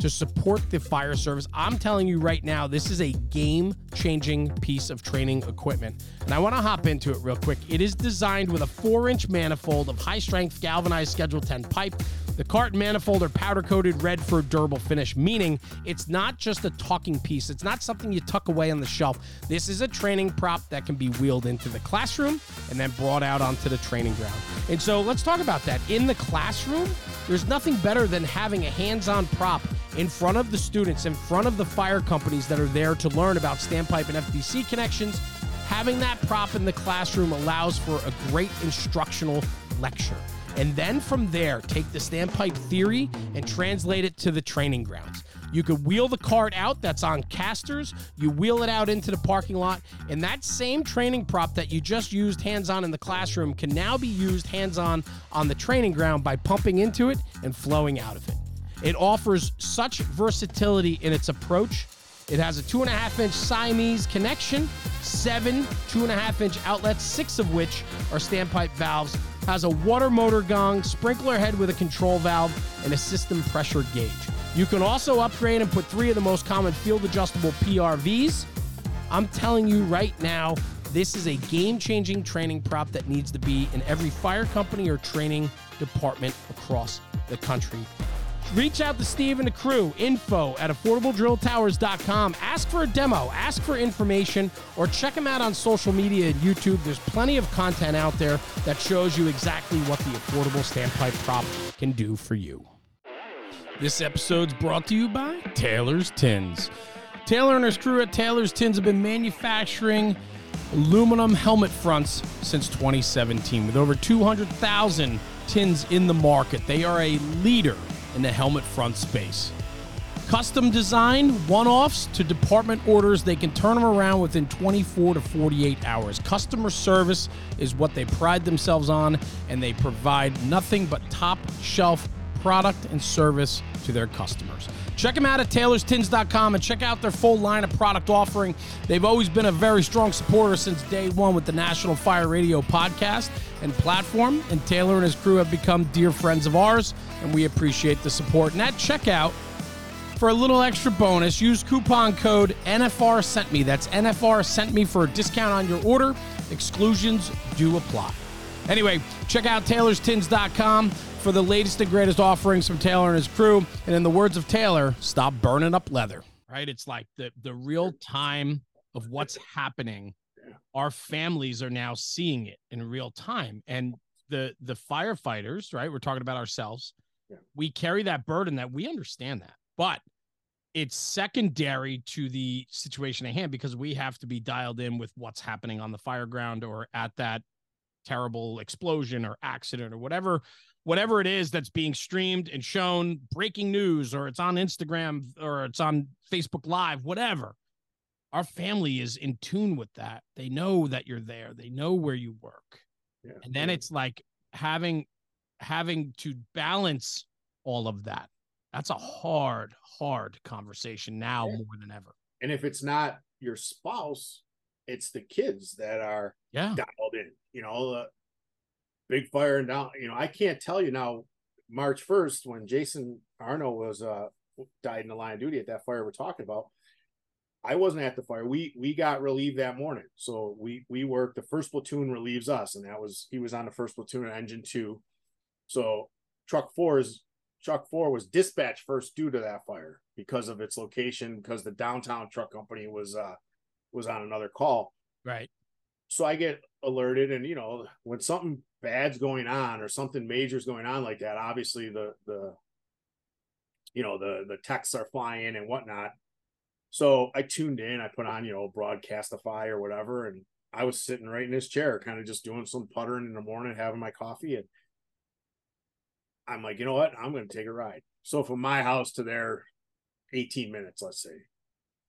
to support the fire service. I'm telling you right now, this is a game changing piece of training equipment. And I want to hop into it real quick. It is designed with a four inch manifold of high strength galvanized Schedule 10 pipe. The cart manifold are powder coated red for a durable finish, meaning it's not just a talking piece. It's not something you tuck away on the shelf. This is a training prop that can be wheeled into the classroom and then brought out onto the training ground. And so let's talk about that. In the classroom, there's nothing better than having a hands on prop in front of the students, in front of the fire companies that are there to learn about standpipe and FDC connections. Having that prop in the classroom allows for a great instructional lecture. And then from there, take the standpipe theory and translate it to the training grounds. You could wheel the cart out that's on casters, you wheel it out into the parking lot, and that same training prop that you just used hands on in the classroom can now be used hands on on the training ground by pumping into it and flowing out of it. It offers such versatility in its approach. It has a two and a half inch Siamese connection, seven two and a half inch outlets, six of which are standpipe valves, has a water motor gong, sprinkler head with a control valve, and a system pressure gauge. You can also upgrade and put three of the most common field adjustable PRVs. I'm telling you right now, this is a game changing training prop that needs to be in every fire company or training department across the country. Reach out to Steve and the crew, info at affordabledrilltowers.com. Ask for a demo, ask for information, or check them out on social media and YouTube. There's plenty of content out there that shows you exactly what the affordable standpipe prop can do for you. This episode's brought to you by Taylor's Tins. Taylor and his crew at Taylor's Tins have been manufacturing aluminum helmet fronts since 2017 with over 200,000 tins in the market. They are a leader in the helmet front space. Custom design, one offs to department orders, they can turn them around within 24 to 48 hours. Customer service is what they pride themselves on, and they provide nothing but top shelf product and service to their customers. Check them out at taylorstins.com and check out their full line of product offering. They've always been a very strong supporter since day one with the National Fire Radio podcast and platform, and Taylor and his crew have become dear friends of ours, and we appreciate the support. And at checkout, for a little extra bonus, use coupon code NFR sent me. That's NFR sent me for a discount on your order. Exclusions do apply. Anyway, check out taylorstins.com for the latest and greatest offerings from Taylor and his crew. And in the words of Taylor, stop burning up leather. Right? It's like the the real time of what's happening. Our families are now seeing it in real time. And the the firefighters, right? We're talking about ourselves. Yeah. We carry that burden that we understand that. But it's secondary to the situation at hand because we have to be dialed in with what's happening on the fire ground or at that terrible explosion or accident or whatever whatever it is that's being streamed and shown, breaking news, or it's on Instagram or it's on Facebook Live, whatever. Our family is in tune with that. They know that you're there. They know where you work. Yeah. And then it's like having having to balance all of that. That's a hard, hard conversation now Yeah. more than ever. And if it's not your spouse, it's the kids that are Yeah. dialed in. You know, uh, big fire and down. You know, I can't tell you now. March first, when Jason Arno was uh died in the line of duty at that fire we're talking about, I wasn't at the fire. We we got relieved that morning, so we we worked. The first platoon relieves us, and that was he was on the first platoon of engine two. So truck four is truck four was dispatched first due to that fire because of its location, because the downtown truck company was uh was on another call Right. so I get alerted, and you know, when something bad's going on or something major's going on like that, obviously the the you know the the texts are flying and whatnot. So I tuned in, I put on, you know, broadcastify or whatever, and I was sitting right in this chair, kind of just doing some puttering in the morning, having my coffee, and I'm like, you know what, I'm gonna take a ride. So from my house to there, 18 minutes, let's say.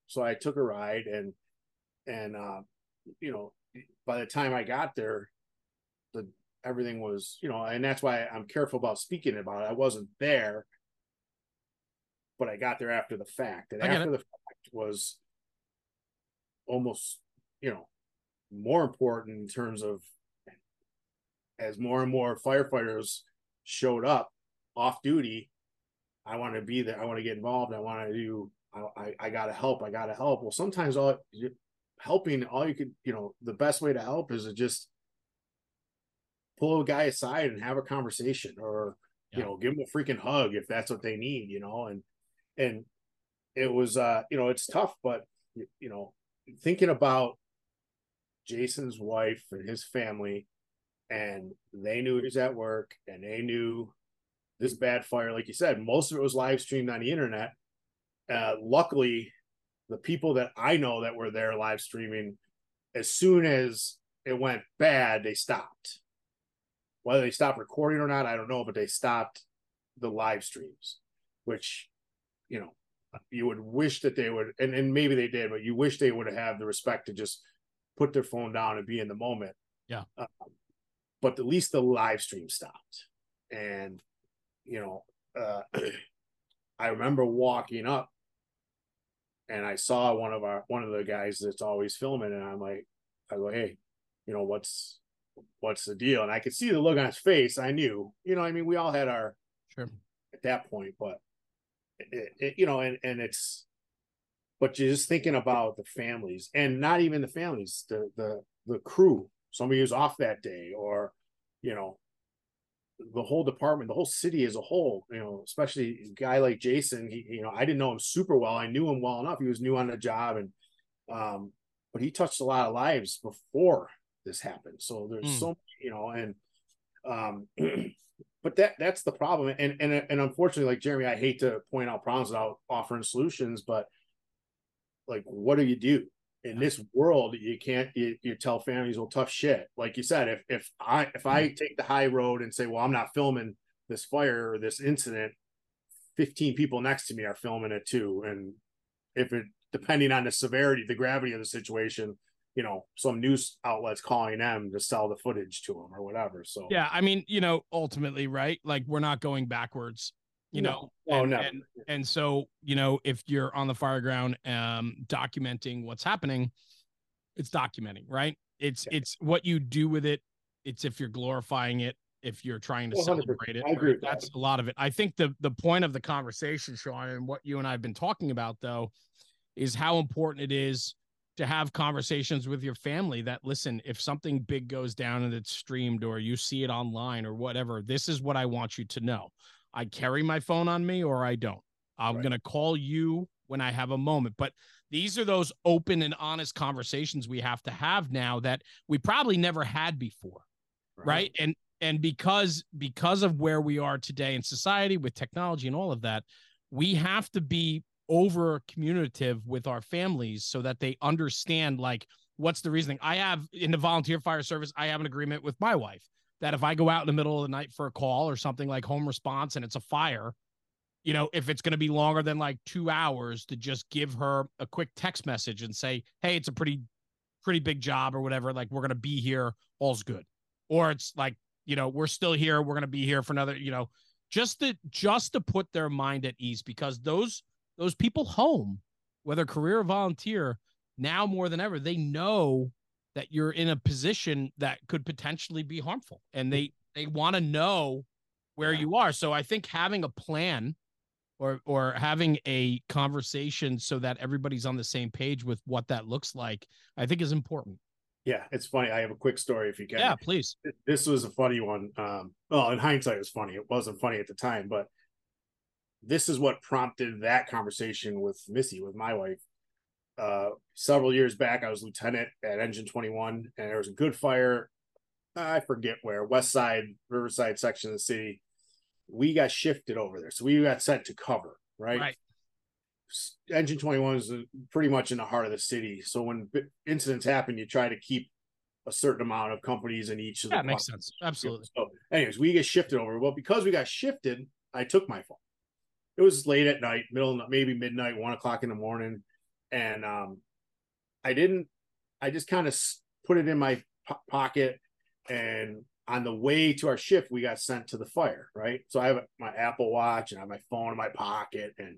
So I took a ride and and uh, you know, by the time I got there, the everything was, you know, and that's why I'm careful about speaking about it. I wasn't there, but I got there after the fact. And after the fact was almost, you know, more important in terms of as more and more firefighters showed up off duty, I want to be there. I want to get involved. I want to do. I, I, I gotta help. I gotta help. Well, sometimes all helping, all you could, you know, the best way to help is to just pull a guy aside and have a conversation, or you know, give them a freaking hug if that's what they need. You know, and and it was, uh, you know, it's tough, but you, you know, thinking about Jason's wife and his family, and they knew he was at work, and they knew this bad fire, like you said, most of it was live streamed on the internet. Uh, luckily, the people that I know that were there live streaming, as soon as it went bad, they stopped. Whether they stopped recording or not, I don't know, but they stopped the live streams, which, you know, you would wish that they would, and, and maybe they did, but you wish they would have the respect to just put their phone down and be in the moment. Yeah. Uh, but at least the live stream stopped. And, you know, uh, I remember walking up and I saw one of our one of the guys that's always filming, and I'm like, I go, hey, you know, what's what's the deal? And I could see the look on his face. I knew, you know, I mean, we all had our Sure. at that point, but it, it, you know, and and it's, but you're just thinking about the families, and not even the families, the the the crew. Somebody who's off that day, or you know, the whole department, the whole city as a whole, you know, especially a guy like Jason, he, you know, I didn't know him super well. I knew him well enough. He was new on the job and, um, but he touched a lot of lives before this happened. So there's Mm. so, you know, and, um, but that, that's the problem. And, and, and unfortunately, like Jeremy, I hate to point out problems without offering solutions, but like, what do you do? in this world you can't you, you tell families well tough shit like you said if if i if i take the high road and say well i'm not filming this fire or this incident 15 people next to me are filming it too and if it depending on the severity the gravity of the situation you know some news outlets calling them to sell the footage to them or whatever so Yeah, I mean, you know, ultimately, right? Like we're not going backwards, you No. know. Oh, and, no. And, and so, you know, if you're on the fire ground, um, documenting what's happening, it's documenting, right? It's Yeah. it's what you do with it. It's if you're glorifying it, if you're trying to 100%. celebrate it. I agree right? with that. That's a lot of it. I think the the point of the conversation, Sean, and what you and I have been talking about though, is how important it is to have conversations with your family that listen if something big goes down and it's streamed or you see it online or whatever this is what i want you to know. I carry my phone on me or i don't. I'm Right. going to call you when i have a moment. But these are those open and honest conversations we have to have now that we probably never had before right. And and because because of where we are today in society with technology and all of that we have to be over communicative with our families so that they understand like what's the reasoning i have in the volunteer fire service i have an agreement with my wife that if I go out in the middle of the night for a call or something like home response and it's a fire, you know, if it's going to be longer than like two hours, to just give her a quick text message and say, "Hey, it's a pretty, pretty big job or whatever. Like we're going to be here. All's good." Or it's like, you know, we're still here. We're going to be here for another, you know, just to just to put their mind at ease because those those people home, whether career or volunteer, now more than ever, they know that you're in a position that could potentially be harmful, and they they want to know where you are. So I think having a plan or or having a conversation so that everybody's on the same page with what that looks like, I think is important. Yeah, it's funny. I have a quick story if you can. Yeah, please. This was a funny one. Um, well, in hindsight, it was funny. It wasn't funny at the time, but this is what prompted that conversation with Missy, with my wife. Uh, several years back, I was lieutenant at Engine 21, and there was a good fire. I forget where, West Side, Riverside section of the city we got shifted over there. So we got sent to cover, right? Right. Engine 21 is pretty much in the heart of the city. So when incidents happen, you try to keep a certain amount of companies in each of the. Yeah, makes sense. Absolutely. So, anyways, we get shifted over. Well, because we got shifted, I took my phone. It was late at night, middle, maybe midnight, one o'clock in the morning, and um, I didn't. I just kind of put it in my po- pocket and on the way to our shift, we got sent to the fire, right? So I have my Apple Watch and I have my phone in my pocket, and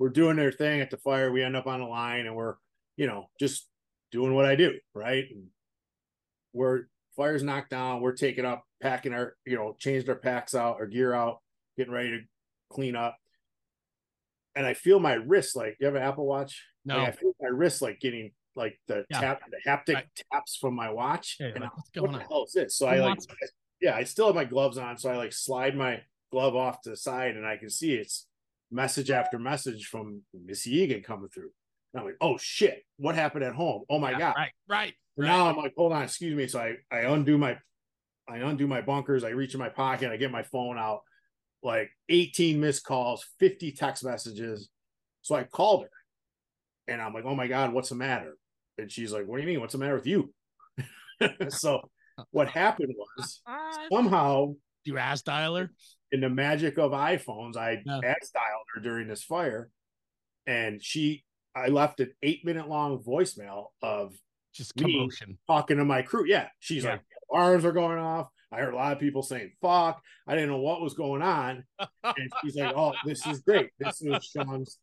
we're doing their thing at the fire. We end up on the line and we're, you know, just doing what I do, right? And we're fire's knocked down, we're taking up, packing our, you know, changed our packs out, our gear out, getting ready to clean up. And I feel my wrist like you have an Apple Watch? No, like I feel my wrist like getting like the yeah. tap the haptic right. taps from my watch. Yeah, and like, what's going what the on? hell is this? So I like yeah, I still have my gloves on. So I like slide my glove off to the side and I can see it's message after message from Missy Eagen coming through. And I'm like, oh shit, what happened at home? Oh my yeah, god. Right, right. right. Now I'm like, hold on, excuse me. So I I undo my I undo my bunkers, I reach in my pocket, I get my phone out, like 18 missed calls, 50 text messages. So I called her and I'm like, oh my God, what's the matter? And she's like, What do you mean? What's the matter with you? so what happened was somehow you ass dialer in the magic of iPhones, I yeah. ass dialed her during this fire, and she I left an eight minute long voicemail of just commotion talking to my crew. Yeah, she's yeah. like, arms are going off. I heard a lot of people saying "fuck." I didn't know what was going on, and she's like, "Oh, this is great. This is Sean's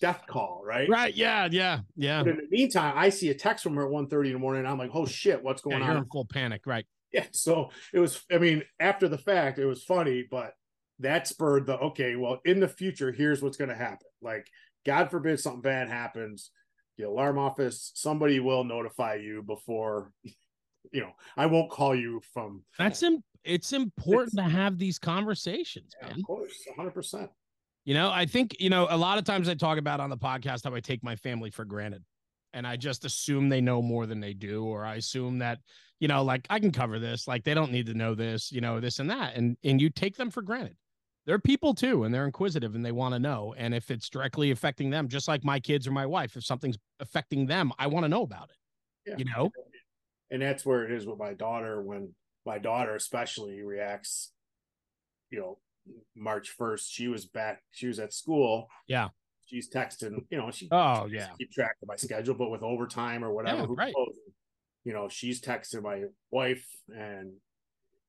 death call, right? Right. Yeah. Yeah. Yeah. But in the meantime, I see a text from her at 1 30 in the morning. I'm like, oh shit, what's going yeah, on? You're in full panic. Right. Yeah. So it was, I mean, after the fact, it was funny, but that spurred the okay, well, in the future, here's what's going to happen. Like, God forbid something bad happens, the alarm office, somebody will notify you before, you know, I won't call you from. That's Im- it's important it's, to have these conversations, yeah, man. Of course, 100%. You know, I think, you know, a lot of times I talk about on the podcast how I take my family for granted and I just assume they know more than they do, or I assume that, you know, like I can cover this, like they don't need to know this, you know, this and that. And and you take them for granted. They're people too, and they're inquisitive and they want to know. And if it's directly affecting them, just like my kids or my wife, if something's affecting them, I want to know about it. Yeah. You know? And that's where it is with my daughter when my daughter especially reacts, you know, March 1st, she was back, she was at school. Yeah. She's texting, you know, she oh yeah keep track of my schedule, but with overtime or whatever, yeah, right. Knows, you know, she's texting my wife and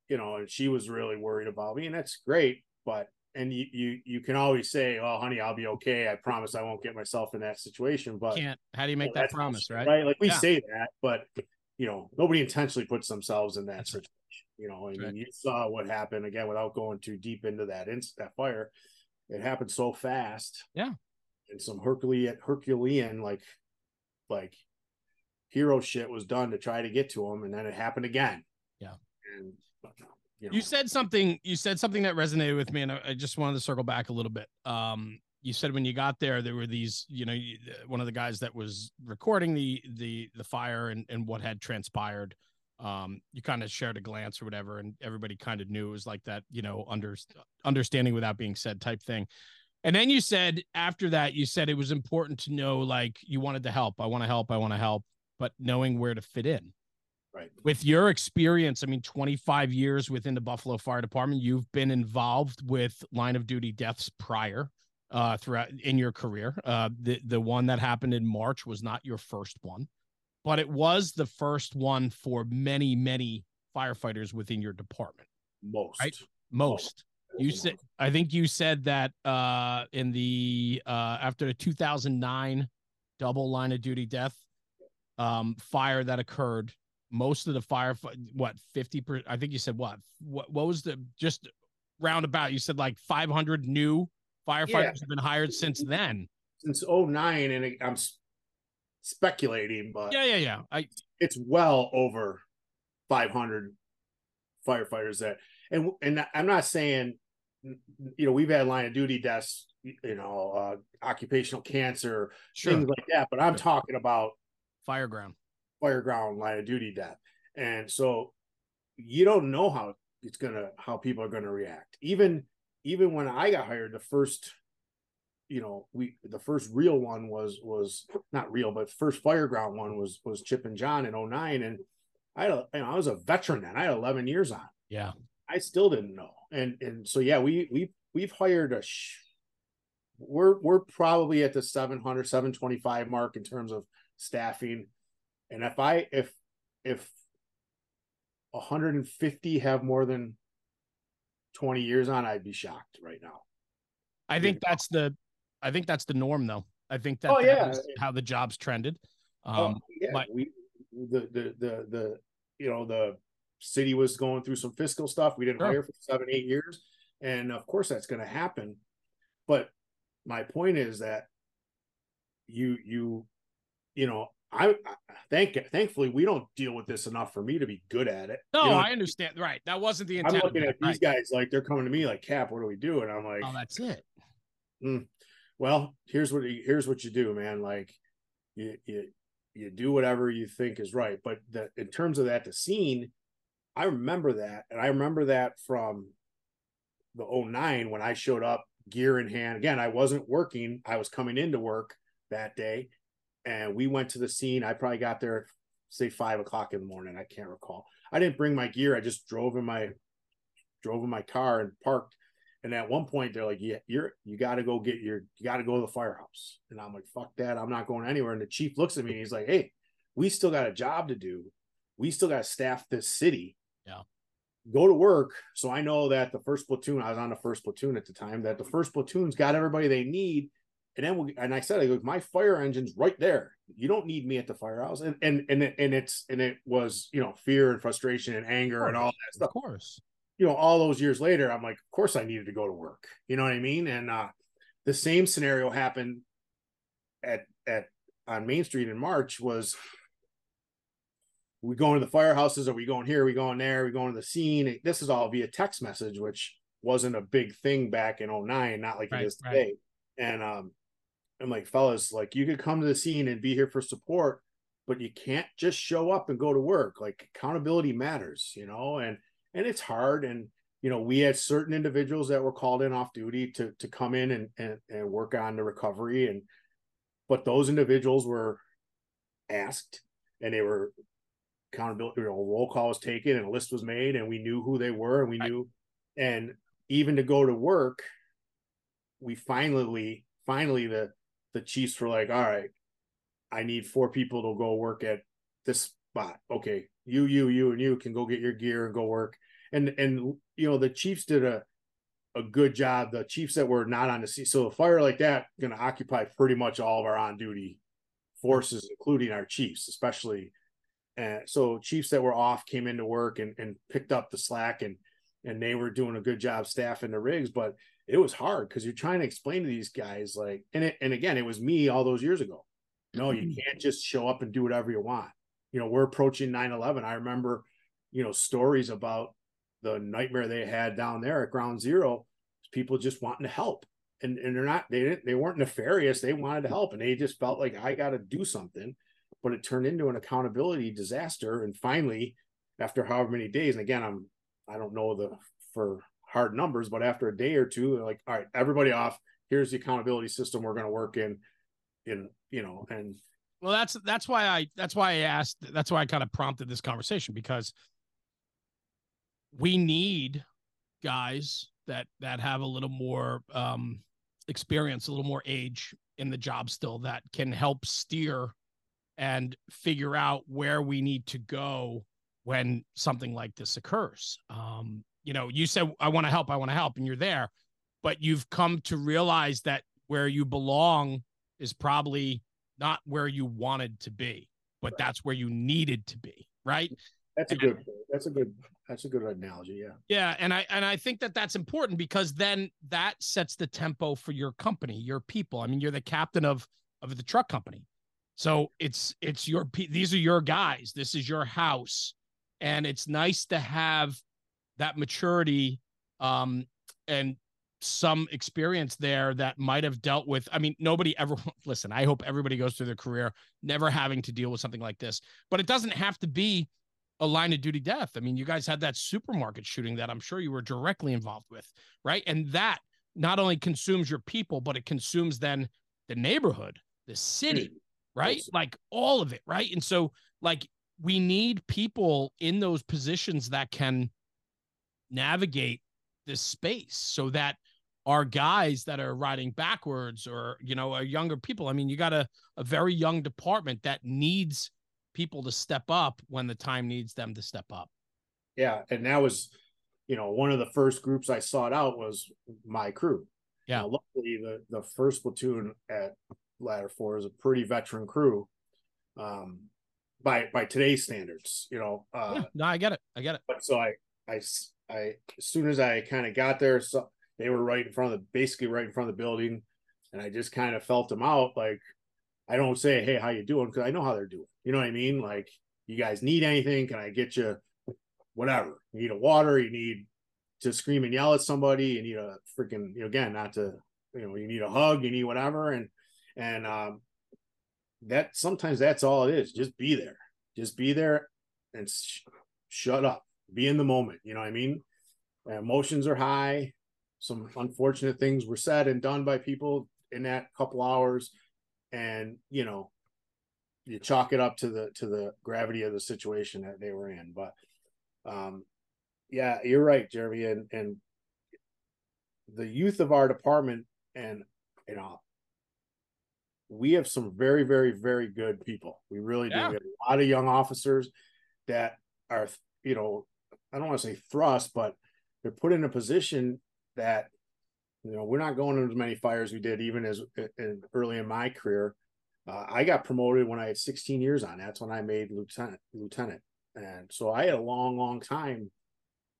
you know, and she was really worried about me, and that's great, but and you you you can always say, "Oh, honey, I'll be okay. I promise I won't get myself in that situation." But can't. How do you make you know, that promise, right? Right? Like we yeah. say that, but you know, nobody intentionally puts themselves in that situation. You know, I mean, you saw what happened again without going too deep into that inst- that fire. It happened so fast. Yeah. And some Herculean, Herculean, like, like hero shit was done to try to get to him, and then it happened again. Yeah. And you, know. you said something. You said something that resonated with me, and I, I just wanted to circle back a little bit. Um, you said when you got there there were these you know one of the guys that was recording the the the fire and and what had transpired um, you kind of shared a glance or whatever, and everybody kind of knew it was like that, you know, under understanding without being said type thing. And then you said after that, you said it was important to know, like you wanted to help. I want to help. I want to help, but knowing where to fit in. Right. With your experience, I mean, 25 years within the Buffalo Fire Department, you've been involved with line of duty deaths prior uh, throughout in your career. Uh, the the one that happened in March was not your first one, but it was the first one for many many firefighters within your department. Most. Right? Most. You said I think you said that uh, in the uh, after the 2009 double line of duty death um, fire that occurred most of the fire what 50 per i think you said what what what was the just roundabout you said like 500 new firefighters yeah. have been hired since then since 09 and i'm speculating but yeah yeah yeah i it's well over 500 firefighters that and and i'm not saying you know we've had line of duty deaths you know uh occupational cancer sure. things like that but i'm talking about fireground fireground line of duty death. And so you don't know how it's gonna how people are gonna react. Even even when I got hired, the first, you know, we the first real one was was not real, but first fireground one was was Chip and John in 09. And I had a, you know, I was a veteran then. I had 11 years on. Yeah. I still didn't know. And and so yeah, we we we've hired a sh- we're we're probably at the 700 725 mark in terms of staffing and if I if if 150 have more than 20 years on, I'd be shocked right now. I think that's the I think that's the norm though. I think that, oh, yeah. how the jobs trended. Oh, um oh, yeah. but we the, the the the you know the city was going through some fiscal stuff. We didn't sure. hire for seven, eight years. And of course that's gonna happen. But my point is that you you you know I, thank thankfully we don't deal with this enough for me to be good at it. No, you know, I understand. Right, that wasn't the intent. I'm looking at these guys like they're coming to me like, "Cap, what do we do?" And I'm like, "Oh, that's it." Mm, well, here's what here's what you do, man. Like, you you you do whatever you think is right. But the, in terms of that, the scene, I remember that, and I remember that from the 09 when I showed up, gear in hand. Again, I wasn't working; I was coming into work that day and we went to the scene. I probably got there say five o'clock in the morning. I can't recall. I didn't bring my gear. I just drove in my drove in my car and parked. And at one point they're like, Yeah, you're you gotta go get your you gotta go to the firehouse. And I'm like, fuck that, I'm not going anywhere. And the chief looks at me and he's like, Hey, we still got a job to do. We still gotta staff this city. Yeah. Go to work. So I know that the first platoon, I was on the first platoon at the time, that the first platoon's got everybody they need and then we and I said, I go, my fire engine's right there. You don't need me at the firehouse. And and and and it's and it was, you know, fear and frustration and anger and all that stuff. Of course. You know, all those years later, I'm like, of course I needed to go to work. You know what I mean? And uh the same scenario happened at at on Main Street in March was we going to the firehouses? Are we going here? Are we going there? Are we going to the scene? This is all via text message, which wasn't a big thing back in 09, not like right, it is today. Right. And um I'm like, fellas, like you could come to the scene and be here for support, but you can't just show up and go to work. Like accountability matters, you know, and and it's hard. And you know, we had certain individuals that were called in off duty to to come in and and, and work on the recovery. And but those individuals were asked and they were accountability, you know, roll call was taken and a list was made and we knew who they were and we knew and even to go to work, we finally finally the the Chiefs were like, all right, I need four people to go work at this spot. Okay, you, you, you, and you can go get your gear and go work. And and you know the Chiefs did a a good job. The Chiefs that were not on the scene, so a fire like that going to occupy pretty much all of our on duty forces, including our Chiefs, especially. And so Chiefs that were off came into work and and picked up the slack and and they were doing a good job staffing the rigs, but it was hard because you're trying to explain to these guys like and it and again it was me all those years ago. No you mm-hmm. can't just show up and do whatever you want. You know we're approaching 9-11 i remember you know stories about the nightmare they had down there at ground zero people just wanting to help. And and they're not they didn't they weren't nefarious. They wanted to help and they just felt like i got to do something. But it turned into an accountability disaster and finally after however many days and again i'm i don't know the for hard numbers, but after a day or two, they're like, all right, everybody off. Here's the accountability system we're going to work in, in you know, and Well, that's that's why I that's why I asked. That's why I kind of prompted this conversation because we need guys that that have a little more um, experience, a little more age in the job still that can help steer and figure out where we need to go when something like this occurs. Um, you know, you said I want to help, I want to help, and you're there, but you've come to realize that where you belong is probably not where you wanted to be, but that's where you needed to be, right? That's a good. That's a good. That's a good analogy. Yeah. Yeah, and I and I think that that's important because then that sets the tempo for your company, your people. I mean, you're the captain of of the truck company, so it's it's your these are your guys. This is your house, and it's nice to have that maturity um, and some experience there that might have dealt with. I mean, nobody ever listen. I hope everybody goes through their career never having to deal with something like this, but it doesn't have to be a line of duty death. I mean, you guys had that supermarket shooting that I'm sure you were directly involved with, right? And that not only consumes your people, but it consumes then the neighborhood, the city, mm. right? Like all of it, right? And so, like, we need people in those positions that can navigate this space so that our guys that are riding backwards or you know are younger people i mean you got a, a very young department that needs people to step up when the time needs them to step up. Yeah and that was you know one of the first groups i sought out was my crew. Yeah. Now, luckily the the first platoon at ladder four is a pretty veteran crew um by by today's standards you know uh yeah, no i get it i get it. but so i i I as soon as I kind of got there, so they were right in front of the basically right in front of the building, and I just kind of felt them out. Like I don't say, "Hey, how you doing?" Because I know how they're doing. You know what I mean? Like, you guys need anything? Can I get you whatever? You need a water? You need to scream and yell at somebody? You need a freaking you know again not to you know you need a hug? You need whatever? And and um, that sometimes that's all it is. Just be there. Just be there and sh- shut up be in the moment. You know what I mean? Emotions are high. Some unfortunate things were said and done by people in that couple hours, and you know, you chalk it up to the to the gravity of the situation that they were in. But um, yeah, you're right, Jeremy, and and the youth of our department, and you know, we have some very, very, very good people. We really do. Yeah. We have a lot of young officers that are, you know, I don't want to say thrust, but they're put in a position that you know we're not going into as many fires we did even as in, early in my career. Uh, I got promoted when I had 16 years on. That's when I made lieutenant. Lieutenant, and so I had a long, long time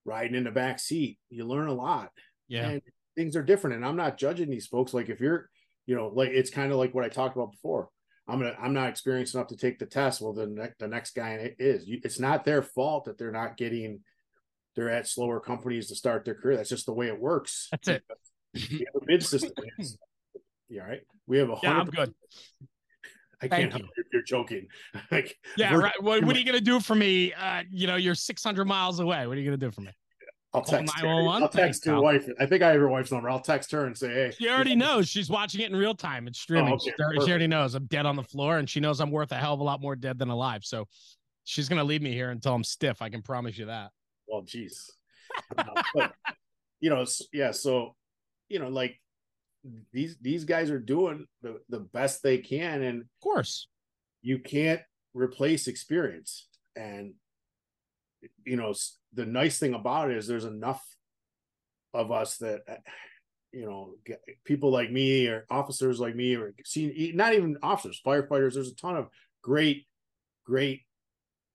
riding in the back seat. You learn a lot. Yeah, and things are different. And I'm not judging these folks. Like if you're, you know, like it's kind of like what I talked about before. I'm gonna I'm not experienced enough to take the test. Well, the ne- the next guy is. It's not their fault that they're not getting they're at slower companies to start their career. That's just the way it works. That's it. we have a bid system. yeah, right. We have a yeah. I'm good. I can't you. if you're joking. like, yeah, right. What, what, are you gonna do for me? Uh, you know, you're 600 miles away. What are you gonna do for me? I'll text. I'll text your wife. I think I have your wife's number. I'll text her and say, "Hey." She already knows. She's watching it in real time. It's streaming. Oh, okay. she, she already knows I'm dead on the floor, and she knows I'm worth a hell of a lot more dead than alive. So she's gonna leave me here until I'm stiff. I can promise you that well, geez. uh, but, you know, yeah. So, you know, like these these guys are doing the the best they can, and of course, you can't replace experience. And you know, the nice thing about it is there's enough of us that uh, you know people like me or officers like me or seen not even officers firefighters there's a ton of great great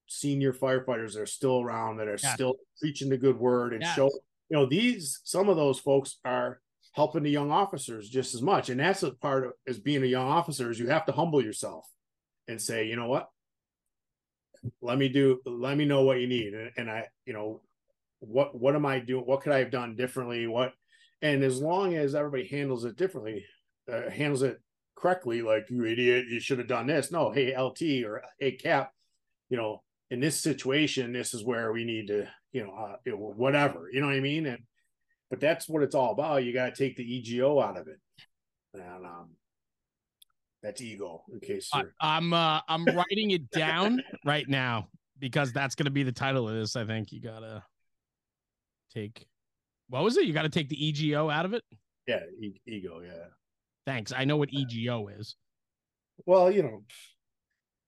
senior firefighters that are still around that are yes. still preaching the good word and yes. show you know these some of those folks are helping the young officers just as much. And that's a part of as being a young officer is you have to humble yourself and say you know what? Let me do let me know what you need. And, and i you know what what am i doing? What could i have done differently? What and as long as everybody handles it differently uh, handles it correctly like you idiot you should have done this. No hey lt or hey cap you know in this situation, this is where we need to, you know, uh, whatever, you know what I mean? And, but that's what it's all about. You got to take the EGO out of it. And, um, That's ego. In case I, you're I'm uh I'm writing it down right now because that's gonna be the title of this. I think you gotta take what was it? You gotta take the EGO out of it. yeah, e- ego. Yeah. Thanks. I know what EGO is. Well, you know,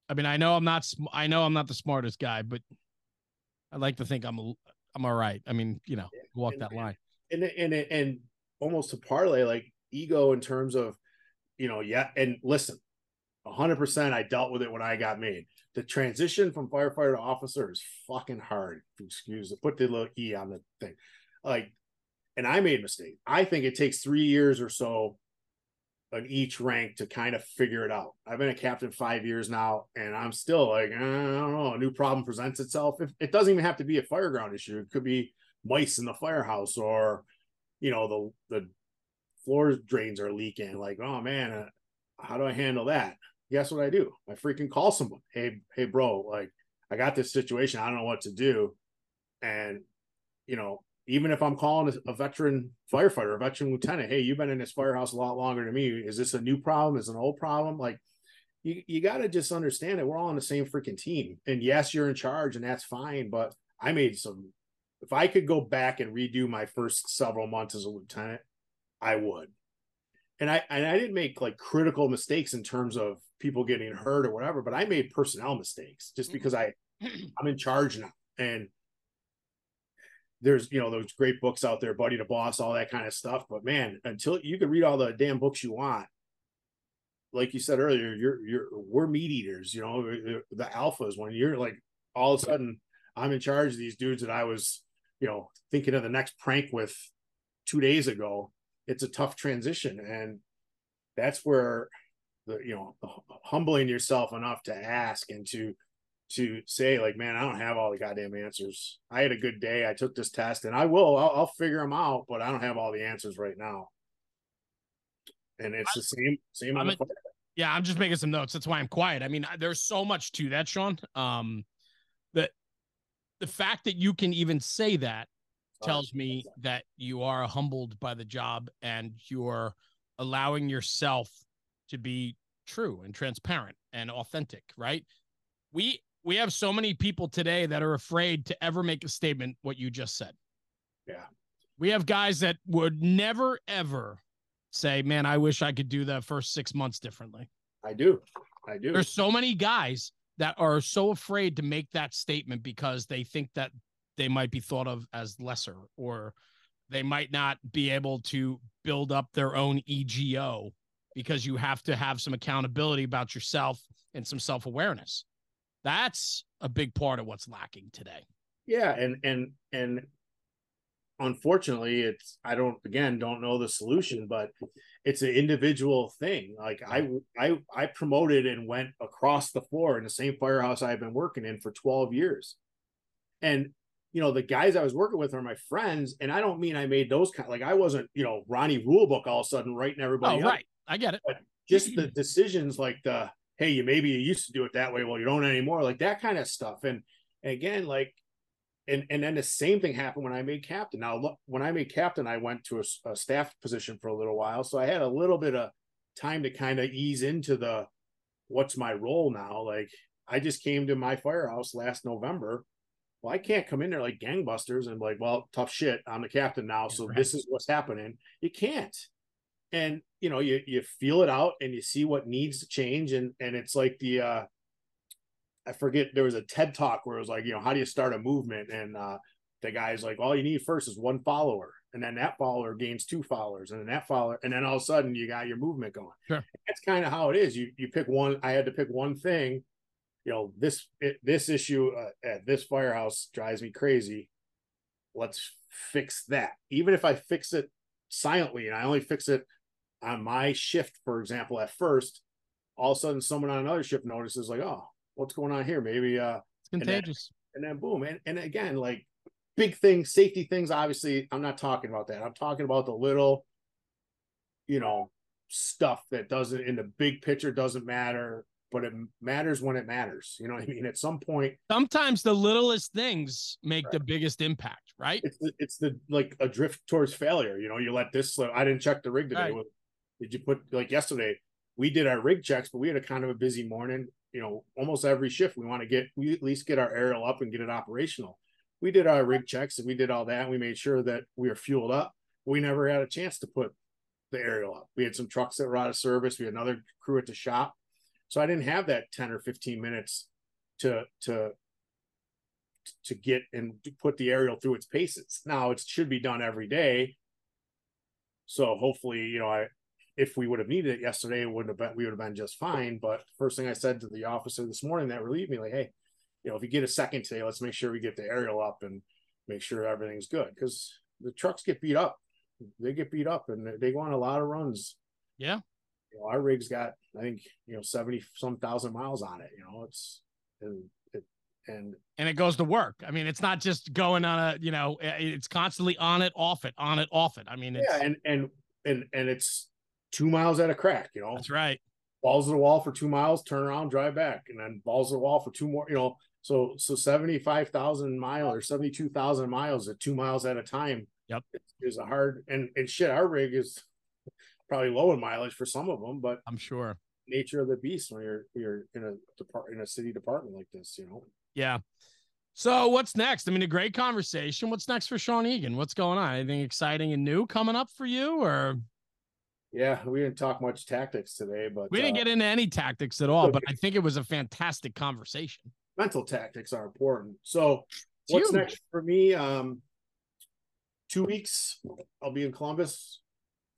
I mean, I know I'm not. sm- I know I'm not the smartest guy, but I like to think I'm. a- I'm all right. I mean, you know, walk and- that line. and and and almost to parlay like ego in terms of you know yeah and listen 100% i dealt with it when i got made the transition from firefighter to officer is fucking hard excuse it put the little e on the thing like and i made mistakes i think it takes three years or so on each rank to kind of figure it out. I've been a captain five years now and i'm still like i don't know a new problem presents itself. If it doesn't even have to be a fireground issue. It could be mice in the firehouse or you know the the floor drains are leaking. Like oh man uh, how do i handle that? Guess what i do? I freaking call someone. Hey hey bro like i got this situation. I don't know what to do. And you know even if i'm calling a, veteran firefighter a veteran lieutenant hey you've been in this firehouse a lot longer than me is this a new problem is it an old problem like you, you got to just understand that we're all on the same freaking team and yes you're in charge and that's fine but i made some if I could go back and redo my first several months as a lieutenant, I would. And I and I didn't make like critical mistakes in terms of people getting hurt or whatever, but I made personnel mistakes just because I I'm in charge now. And there's you know those great books out there, Buddy the Boss, all that kind of stuff. But man, until you can read all the damn books you want, like you said earlier, you're you're we're meat eaters, you know, the alphas when you're like all of a sudden I'm in charge of these dudes that I was you know, thinking of the next prank with two days ago, it's a tough transition. And that's where the, you know, humbling yourself enough to ask and to, to say like, man, I don't have all the goddamn answers. I had a good day. I took this test and I will, I'll, I'll figure them out, but I don't have all the answers right now. And it's the same, same I'm the a- Yeah, I'm just making some notes. That's why I'm quiet. I mean, I- there's so much to that, Sean. Um, that the fact that you can even say that tells me that you are humbled by the job and you're allowing yourself to be true and transparent and authentic, right? We we have so many people today that are afraid to ever make a statement what you just said. Yeah. We have guys that would never ever say, "Man, I wish I could do that first 6 months differently." I do. I do. There's so many guys that are so afraid to make that statement because they think that they might be thought of as lesser or they might not be able to build up their own EGO because you have to have some accountability about yourself and some self-awareness. That's a big part of what's lacking today. yeah and and and unfortunately it's i don't again don't know the solution but it's an individual thing like i i i promoted and went across the floor in the same firehouse i've been working in for 12 years and you know the guys i was working with are my friends and i don't mean i made those kind like i wasn't you know ronnie rulebook all of a sudden writing everybody Oh, up right. I get it. just the decisions like the hey you maybe you used to do it that way. Well you don't anymore like that kind of stuff. And, and again like and and then the same thing happened when i made captain. Now look when i made captain i went to a staff position for a little while. So i had a little bit of time to kind of ease into the what's my role now? Like i just came to my firehouse last november. Well i can't come in there like gangbusters and like well tough shit. I'm the captain now so Right. this is what's happening. You can't and you know you you feel it out and you see what needs to change. And and it's like the uh i forget there was a ted talk where it was like you know how do you start a movement? And uh the guy's like all you need first is one follower and then that follower gains two followers and then that follower and then all of a sudden you got your movement going. Sure. that's kind of how it is. You you pick one i had to pick one thing you know this it, this issue uh, at this firehouse drives me crazy. Let's fix that. Even if i fix it silently and i only fix it on my shift for example at first all of a sudden someone on another shift notices like oh what's going on here maybe uh It's contagious. and then boom and, and again like big things safety things obviously i'm not talking about that i'm talking about the little you know stuff that doesn't in the big picture doesn't matter but it matters when it matters you know what i mean at some point Sometimes the littlest things make Right. the biggest impact, right? it's the, it's the like a drift towards failure you know you let this slip i didn't check the rig today Right. Well, did you put like yesterday we did our rig checks, but we had a kind of a busy morning. You know, almost every shift we want to get we at least get our aerial up and get it operational. We did our rig checks and we did all that. We made sure that we were fueled up. We never had a chance to put the aerial up. We had some trucks that were out of service. We had another crew at the shop. So I didn't have that 10 or 15 minutes to to to get and put the aerial through its paces. Now it should be done every day. So hopefully, you know, I if we would have needed it yesterday, it wouldn't have been we would have been just fine. But first thing I said to the officer this morning that relieved me, like, hey, you know, if you get a second today, let's make sure we get the aerial up and make sure everything's good because the trucks get beat up. They get beat up and they go on a lot of runs. Yeah. You know, our rig's got, I think, you know, 70 some thousand miles on it. You know, it's, and it, and, and it goes to work. I mean, it's not just going on a, you know, it's constantly on it, off it, on it, off it. I mean, yeah. And, and, and, and it's two miles at a crack, you know, that's right. Balls to the wall for two miles, turn around, drive back, and then balls to the wall for two more, you know, so so seventy five thousand miles or seventy two thousand miles at two miles at a time. Yep, is a hard and and shit. Our rig is probably low in mileage for some of them, but I'm sure nature of the beast when you're you're in a depart in a city department like this, you know. Yeah. So what's next? I mean, a great conversation. What's next for Sean Eagen? What's going on? Anything exciting and new coming up for you, or? Yeah, we didn't talk much tactics today, but we didn't uh, get into any tactics at all. But I think it was a fantastic conversation mental tactics are important. So what's next for me? Um, two weeks, I'll be in Columbus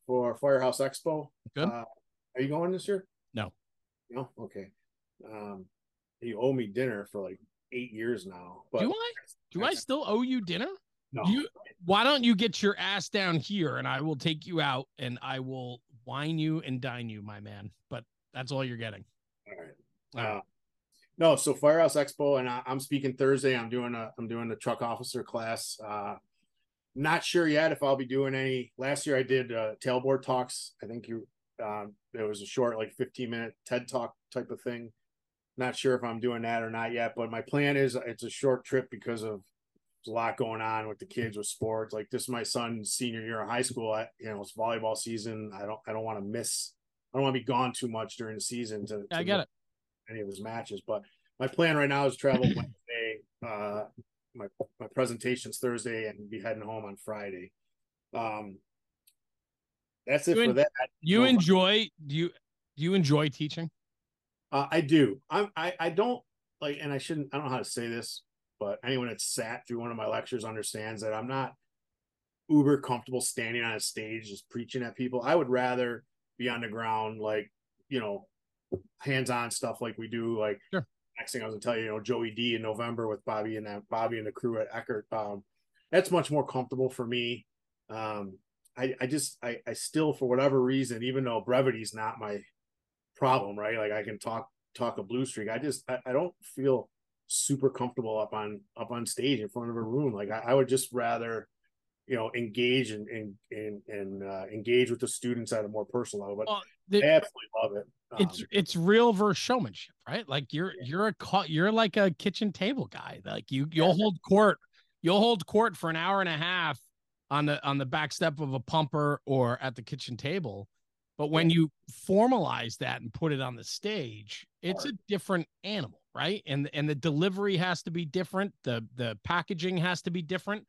for Firehouse Expo. Good. Uh, are you going this year? No. No. Okay. Um, you owe me dinner for like eight years now. But do I? Do I still owe you dinner? No. You, why don't you get your ass down here and I will take you out and I will wine you and dine you, my man. But that's all you're getting. All right. Uh, no, so Firehouse Expo, and I, am speaking Thursday. I'm doing a I'm doing the truck officer class. Uh, not sure yet if I'll be doing any. Last year I did uh, tailboard talks. I think you um, it was a short, like 15 minute TED talk type of thing. Not sure if I'm doing that or not yet, but my plan is it's a short trip because of a lot going on with the kids with sports. Like this is my son's senior year of high school. I, you know, it's volleyball season. I don't I don't want to miss. I don't want to be gone too much during the season to. to I get it any of his matches. But my plan right now is travel Wednesday. Uh, my my presentation's Thursday and be heading home on Friday. Um, that's it you for that. You enjoy do you do you enjoy teaching? Uh, I do. I'm I I don't like, and I shouldn't. I don't know how to say this, but anyone that's sat through one of my lectures understands that I'm not uber comfortable standing on a stage just preaching at people. I would rather be on the ground, like you know, hands-on stuff like we do. Like sure. next thing I was gonna tell you, you know, Joey D in November with Bobby and that Bobby and the crew at Eckert. Um, that's much more comfortable for me. Um, I, I just I, I still for whatever reason, even though brevity is not my problem, right? Like I can talk talk a blue streak. I just I, I don't feel super comfortable up on up on stage in front of a room. Like I, I would just rather you know engage and and and, and uh, engage with the students at a more personal level. But well, the, I absolutely love it. Um, it's it's real versus showmanship, right? Like you're yeah. you're a you're like a kitchen table guy. Like you you'll yeah. hold court, you'll hold court for an hour and a half on the on the back step of a pumper or at the kitchen table. But when you formalize that and put it on the stage, it's a different animal, right? And and the delivery has to be different. The the packaging has to be different.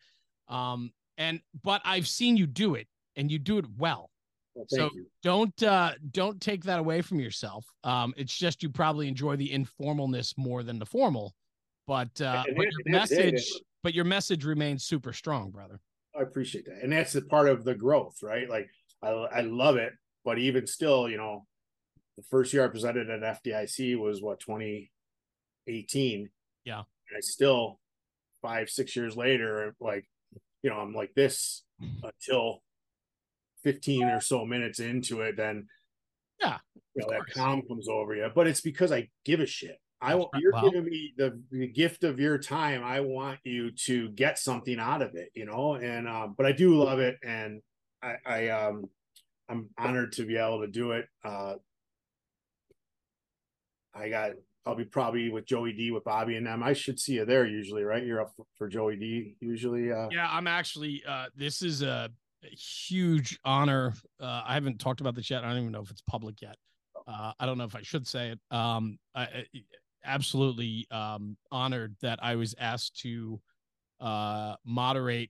Um, and but I've seen you do it and you do it well. well so you. don't uh don't take that away from yourself. Um it's just you probably enjoy the informalness more than the formal. But uh but your message but your message remains super strong, brother. I appreciate that. And that's the part of the growth, right? Like I I love it, but even still, you know, the first year I presented at FDIC was what 2018. Yeah. And I still five, six years later, like you know, I'm like this until 15 or so minutes into it, then yeah, you know, that calm comes over you. But it's because I give a shit. I want you're giving me the, the gift of your time. I want you to get something out of it, you know. And um, but I do love it, and I, I um, I'm honored to be able to do it. Uh, I got I'll be probably with Joey D with Bobby and them. I should see you there usually, right? You're up for Joey D usually. Uh... Yeah, I'm actually. Uh, this is a huge honor. Uh, I haven't talked about this yet. I don't even know if it's public yet. uh, I don't know if I should say it. Um, I, absolutely um, honored that I was asked to uh, moderate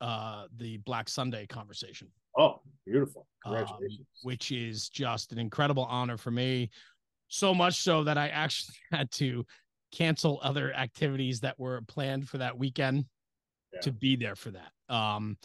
uh, the Black Sunday conversation. Oh, beautiful! um, Congratulations. which is just an incredible honor for me. So much so that I actually had to cancel other activities that were planned for that weekend Yeah. to be there for that. Um,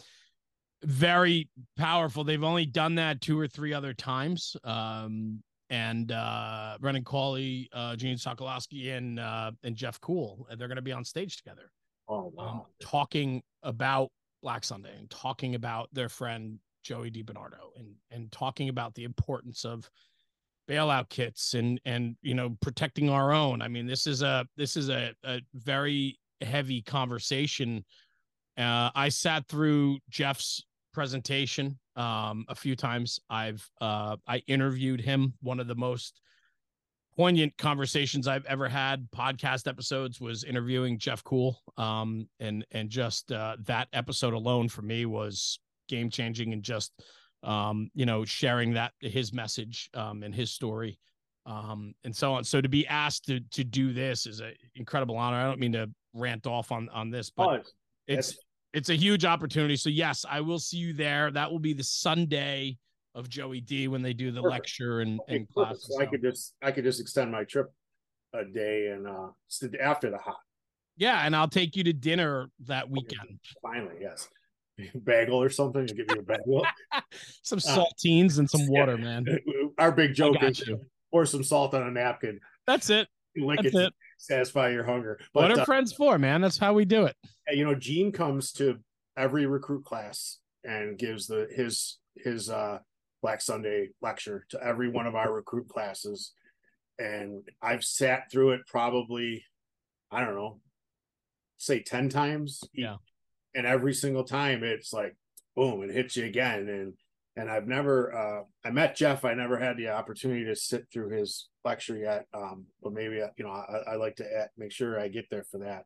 very powerful. They've only done that two or three other times. Um, and uh, Brendan Cawley, uh, Gene Stolowski, and uh, and Jeff Cool, they're going to be on stage together oh um, talking about Black Sunday and talking about their friend Joey DiBernardo and and talking about the importance of bailout kits and and you know protecting our own. I mean, this is a this is a, a very heavy conversation. Uh, I sat through Jeff's presentation um, a few times. I've uh, I interviewed him. One of the most poignant conversations I've ever had. Podcast episodes was interviewing Jeff Cool, um, and and just uh, that episode alone for me was game changing, and just um, you know sharing that his message um, and his story. Um, and so on. So to be asked to to do this is an incredible honor. I don't mean to rant off on on this, but Oh, it's it's a huge opportunity. So yes, I will see you there. That will be the Sunday of Joey D when they do the Perfect. lecture and, okay, and class. So I could just I could just extend my trip a day and uh after the hot. yeah, and I'll take you to dinner that weekend. Finally, yes. Bagel or something. You give me a bagel. Some Uh, saltines and some water, man. Our big joke is you. pour some salt on a napkin, That's it. lick That's it, it. satisfy your hunger. What are uh, friends for, man? That's how we do it. you know, Gene comes to every recruit class and gives the his his uh Black Sunday lecture to every one of our recruit classes. And I've sat through it probably, I don't know, say 10 times. Yeah. And every single time it's like, boom, it hits you again. And and I've never uh I met Jeff. I never had the opportunity to sit through his lecture yet. Um, but maybe uh, you know, I, I like to add, make sure I get there for that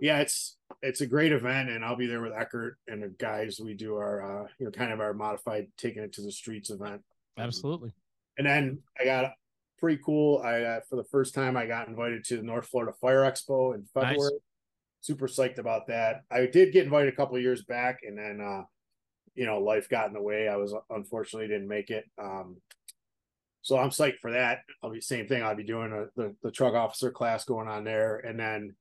yeah, it's it's a great event, and I'll be there with Eckert and the guys. We do our uh, you know kind of our modified taking it to the streets event, Absolutely. and then I got pretty cool. I uh, for the first time I got invited to the North Florida Fire Expo in February. Nice. Super psyched about that. I did get invited a couple of years back, and then uh, you know life got in the way. I was unfortunately didn't make it. Um, so I'm psyched for that. I'll be same thing. I'll be doing a, the the truck officer class going on there, and then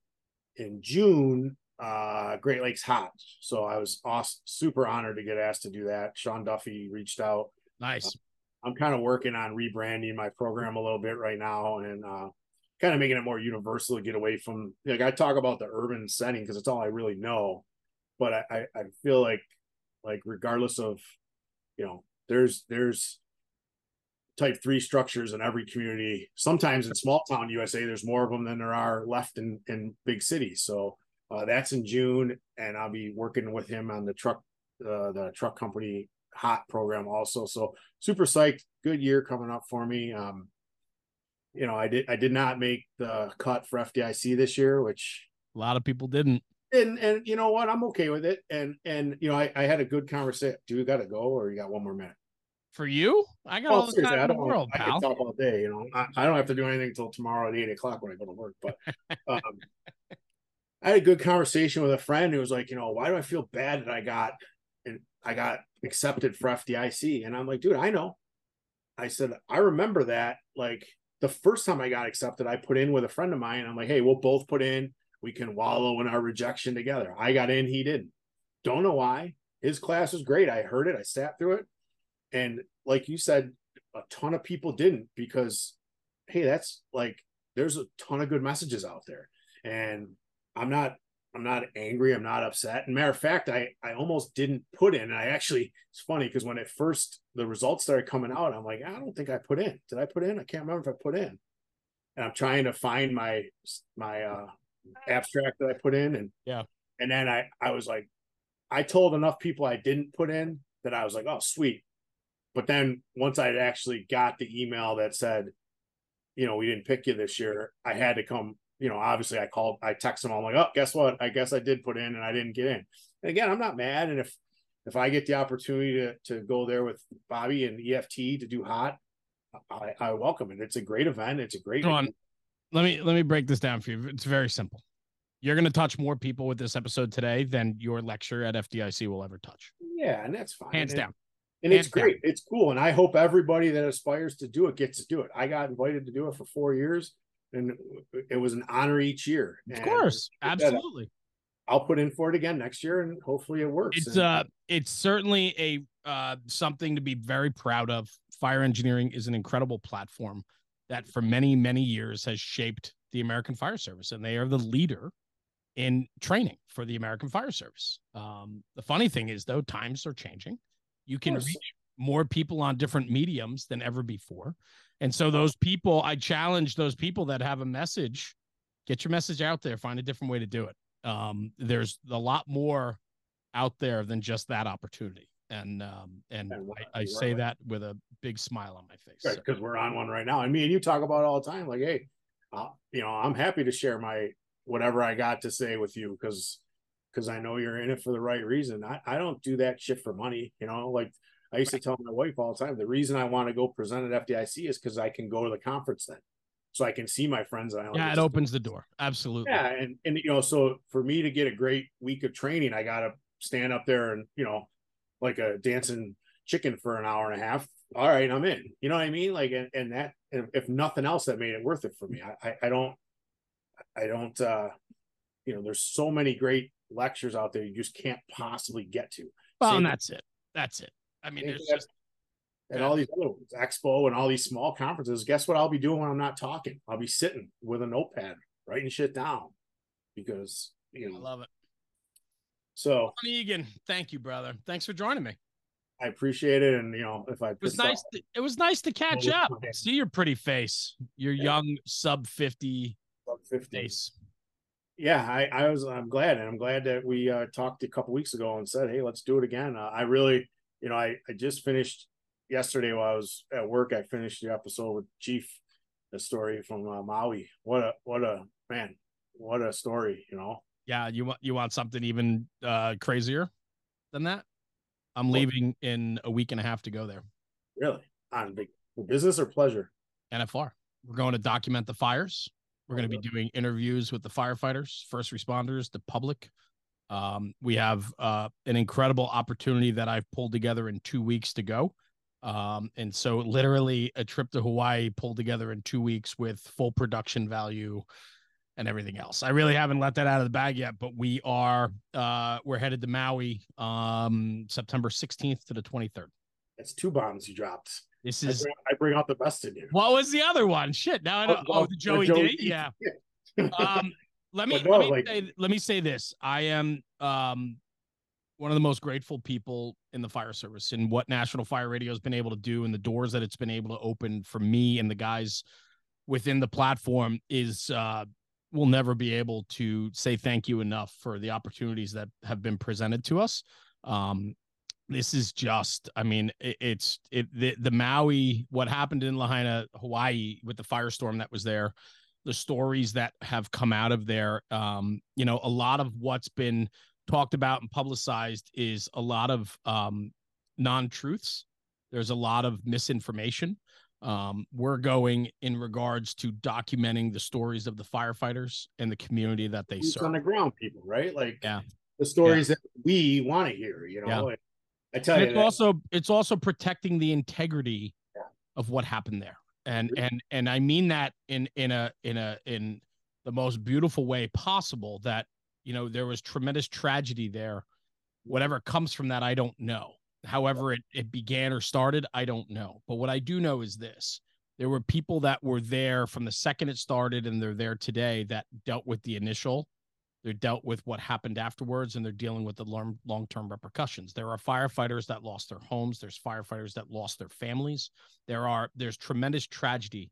in June, uh, Great Lakes Hot. So I was awesome, super honored to get asked to do that. Sean Duffy reached out. Nice. I'm kind of working on rebranding my program a little bit right now and uh, kind of making it more universal to get away from like I talk about the urban setting because it's all I really know. But I, I, feel like like regardless of you know, there's there's type three structures in every community. Sometimes in small town USA, there's more of them than there are left in in big cities. So uh, that's in June, and I'll be working with him on the truck uh, the truck company hot program also. So super psyched. Good year coming up for me. Um, you know, I did I did not make the cut for FDIC this year, which A lot of people didn't. and and you know what, I'm okay with it. And and you know, I, I had a good conversation. Do you got to go, or you got one more minute? For you, I got Oh, all the time I in the don't. world, I pal. can talk all day. You know, I, I don't have to do anything until tomorrow at eight o'clock when I go to work. But um, I had a good conversation with a friend who was like, you know, why do I feel bad that I got and I got accepted for FDIC? And I'm like, dude, I know. I said, I remember that. Like the first time I got accepted, I put in with a friend of mine. I'm like, hey, we'll both put in. We can wallow in our rejection together. I got in, he didn't. Don't know why. His class was great. I heard it. I sat through it. And like you said, a ton of people didn't because, hey, that's like there's a ton of good messages out there. And I'm not I'm not angry. I'm not upset. And matter of fact, I I almost didn't put in. I actually it's funny because when it first the results started coming out, I'm like, I don't think I put in. Did I put in? I can't remember if I put in. And I'm trying to find my my uh abstract that I put in and Yeah. And then I I was like, I told enough people I didn't put in that I was like, oh sweet. But then once I actually got the email that said, you know, we didn't pick you this year, I had to come you know, obviously I called, I texted them. I'm like, oh, guess what? I guess I did put in and I didn't get in. And again, I'm not mad. And if if I get the opportunity to to go there with Bobby and EFT to do hot, I, I welcome it. It's a great event. It's a great. Go on. Let me let me break this down for you. It's very simple. You're going to touch more people with this episode today than your lecture at FDIC will ever touch. Yeah, and that's fine. Hands and, down. And Hands it's great. It's cool. And I hope everybody that aspires to do it gets to do it. I got invited to do it for four years and it was an honor each year. Of And course, absolutely. I'll put in for it again next year and hopefully it works. It's And uh it's certainly a uh something to be very proud of. Fire engineering is an incredible platform that for many many years has shaped the American Fire Service and they are the leader in training for the American Fire Service. Um the funny thing is though times are changing. You can reach more people on different mediums than ever before. And so those people I challenge those people that have a message get your message out there, find a different way to do it. Um there's a lot more out there than just that opportunity. And um and I, I say that with a big smile on my face. Because we're on one right now. And me and you talk about it all the time. Like, hey, uh, you know, I'm happy to share my whatever I got to say with you because because I know you're in it for the right reason. I, I don't do that shit for money. You know, like I used to tell my wife all the time, the reason I want to go present at FDIC is because I can go to the conference then. So I can see my friends. And I yeah, it opens the door. Absolutely. Yeah, and and you know, so for me to get a great week of training, I gotta stand up there and you know, like a dancing chicken for an hour and a half. All right, I'm in. You know what I mean? Like, and, and that if, if nothing else, that made it worth it for me. I, I I don't, I don't. uh You know, there's so many great lectures out there you just can't possibly get to. Well, Same- and that's it. That's it. I mean, there's just and all these other ones, expo and all these small conferences. Guess what I'll be doing when I'm not talking? I'll be sitting with a notepad, writing shit down, because you know I love it. So Ron Eagen, thank you, brother. Thanks for joining me. I appreciate it, and you know, if I It was off- nice. To, it was nice to catch up. See your pretty face, your Yeah. young sub fifty about 50. face. Yeah, I, I was. I'm glad, and I'm glad that we uh, talked a couple weeks ago and said, "Hey, let's do it again." Uh, I really, you know, I I just finished yesterday while I was at work. I finished the episode with Chief, the story from uh, Maui. What a what a man, what a story, you know. Yeah, you want you want something even uh, crazier than that? I'm leaving in a week and a half to go there. Really, on business or pleasure. NFR. We're going to document the fires. We're going to be doing interviews with the firefighters, first responders, the public. Um, we have uh, an incredible opportunity that I've pulled together in two weeks to go. Um, and so, literally, a trip to Hawaii pulled together in two weeks with full production value and everything else. I really haven't let that out of the bag yet, but we are uh, we're headed to Maui um, September 16th to the 23rd. That's two bombs you dropped. This I is bring, I bring out the best in you. what was the other one? Shit. Now I know. Oh, the Joey, Joey D. Yeah. Um, let me no, let me like- say, let me say this. I am um one of the most grateful people in the fire service and what National Fire Radio has been able to do and the doors that it's been able to open for me and the guys within the platform is uh we'll never be able to say thank you enough for the opportunities that have been presented to us. Um this is just i mean it, it's it the, the maui what happened in lahaina hawaii with the firestorm that was there the stories that have come out of there um you know a lot of what's been talked about and publicized is a lot of um non-truths there's a lot of misinformation um we're going in regards to documenting the stories of the firefighters and the community that they boots serve on the ground people, right? Like Yeah. the stories that we want to hear, you know. And I tell And you, it's that, also it's also protecting the integrity Yeah. of what happened there and and and i mean that in in a in a in the most beautiful way possible that you know there was tremendous tragedy there. Whatever comes from that i don't know. However it, it began or started i don't know. But what i do know is this. There were people that were there from the second it started and they're there today that dealt with the initial they're dealt with what happened afterwards and they're dealing with the long long-term repercussions. There are firefighters that lost their homes there's firefighters that lost their families. There are there's tremendous tragedy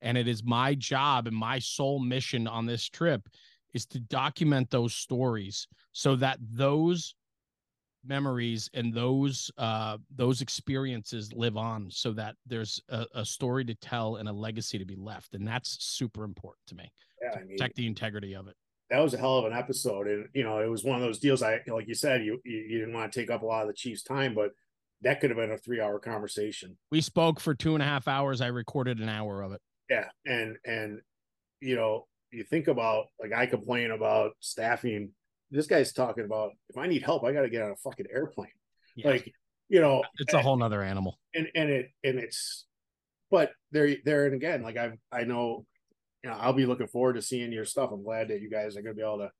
and it is my job and my sole mission on this trip is to document those stories so that those memories and those uh those experiences live on so that there's a, a story to tell and a legacy to be left and that's super important to me. Yeah, I mean, protect the integrity of it that was a hell of an episode, and you know, it was one of those deals. I like you said, you you, didn't want to take up a lot of the Chiefs' time, but that could have been a three hour conversation. We spoke for two and a half hours. I recorded an hour of it. Yeah. And, and, you know, you think about like I complain about staffing. This guy's talking about if I need help, I got to get on a fucking airplane. Like, you know, it's a whole nother animal. And, and it, and it's, but there, there, and again, like I, I know, you know, I'll be looking forward to seeing your stuff. I'm glad that you guys are going to be able to,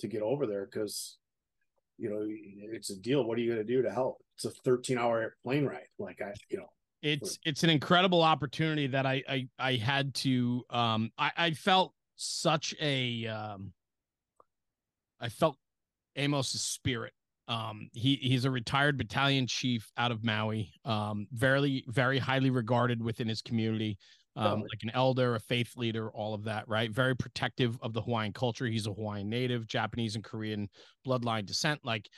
to get over there because you know, it's a deal. What are you going to do to help? It's a 13 hour plane ride. Like I, you know, it's, it's an incredible opportunity that I, I, I had to, um, I, I felt such a, um, I felt Amos's spirit. Um, he, he's a retired battalion chief out of Maui, um, very, very highly regarded within his community um, like an elder, a faith leader, all of that, right? Very protective of the Hawaiian culture. He's a Hawaiian native, Japanese and Korean bloodline descent. Like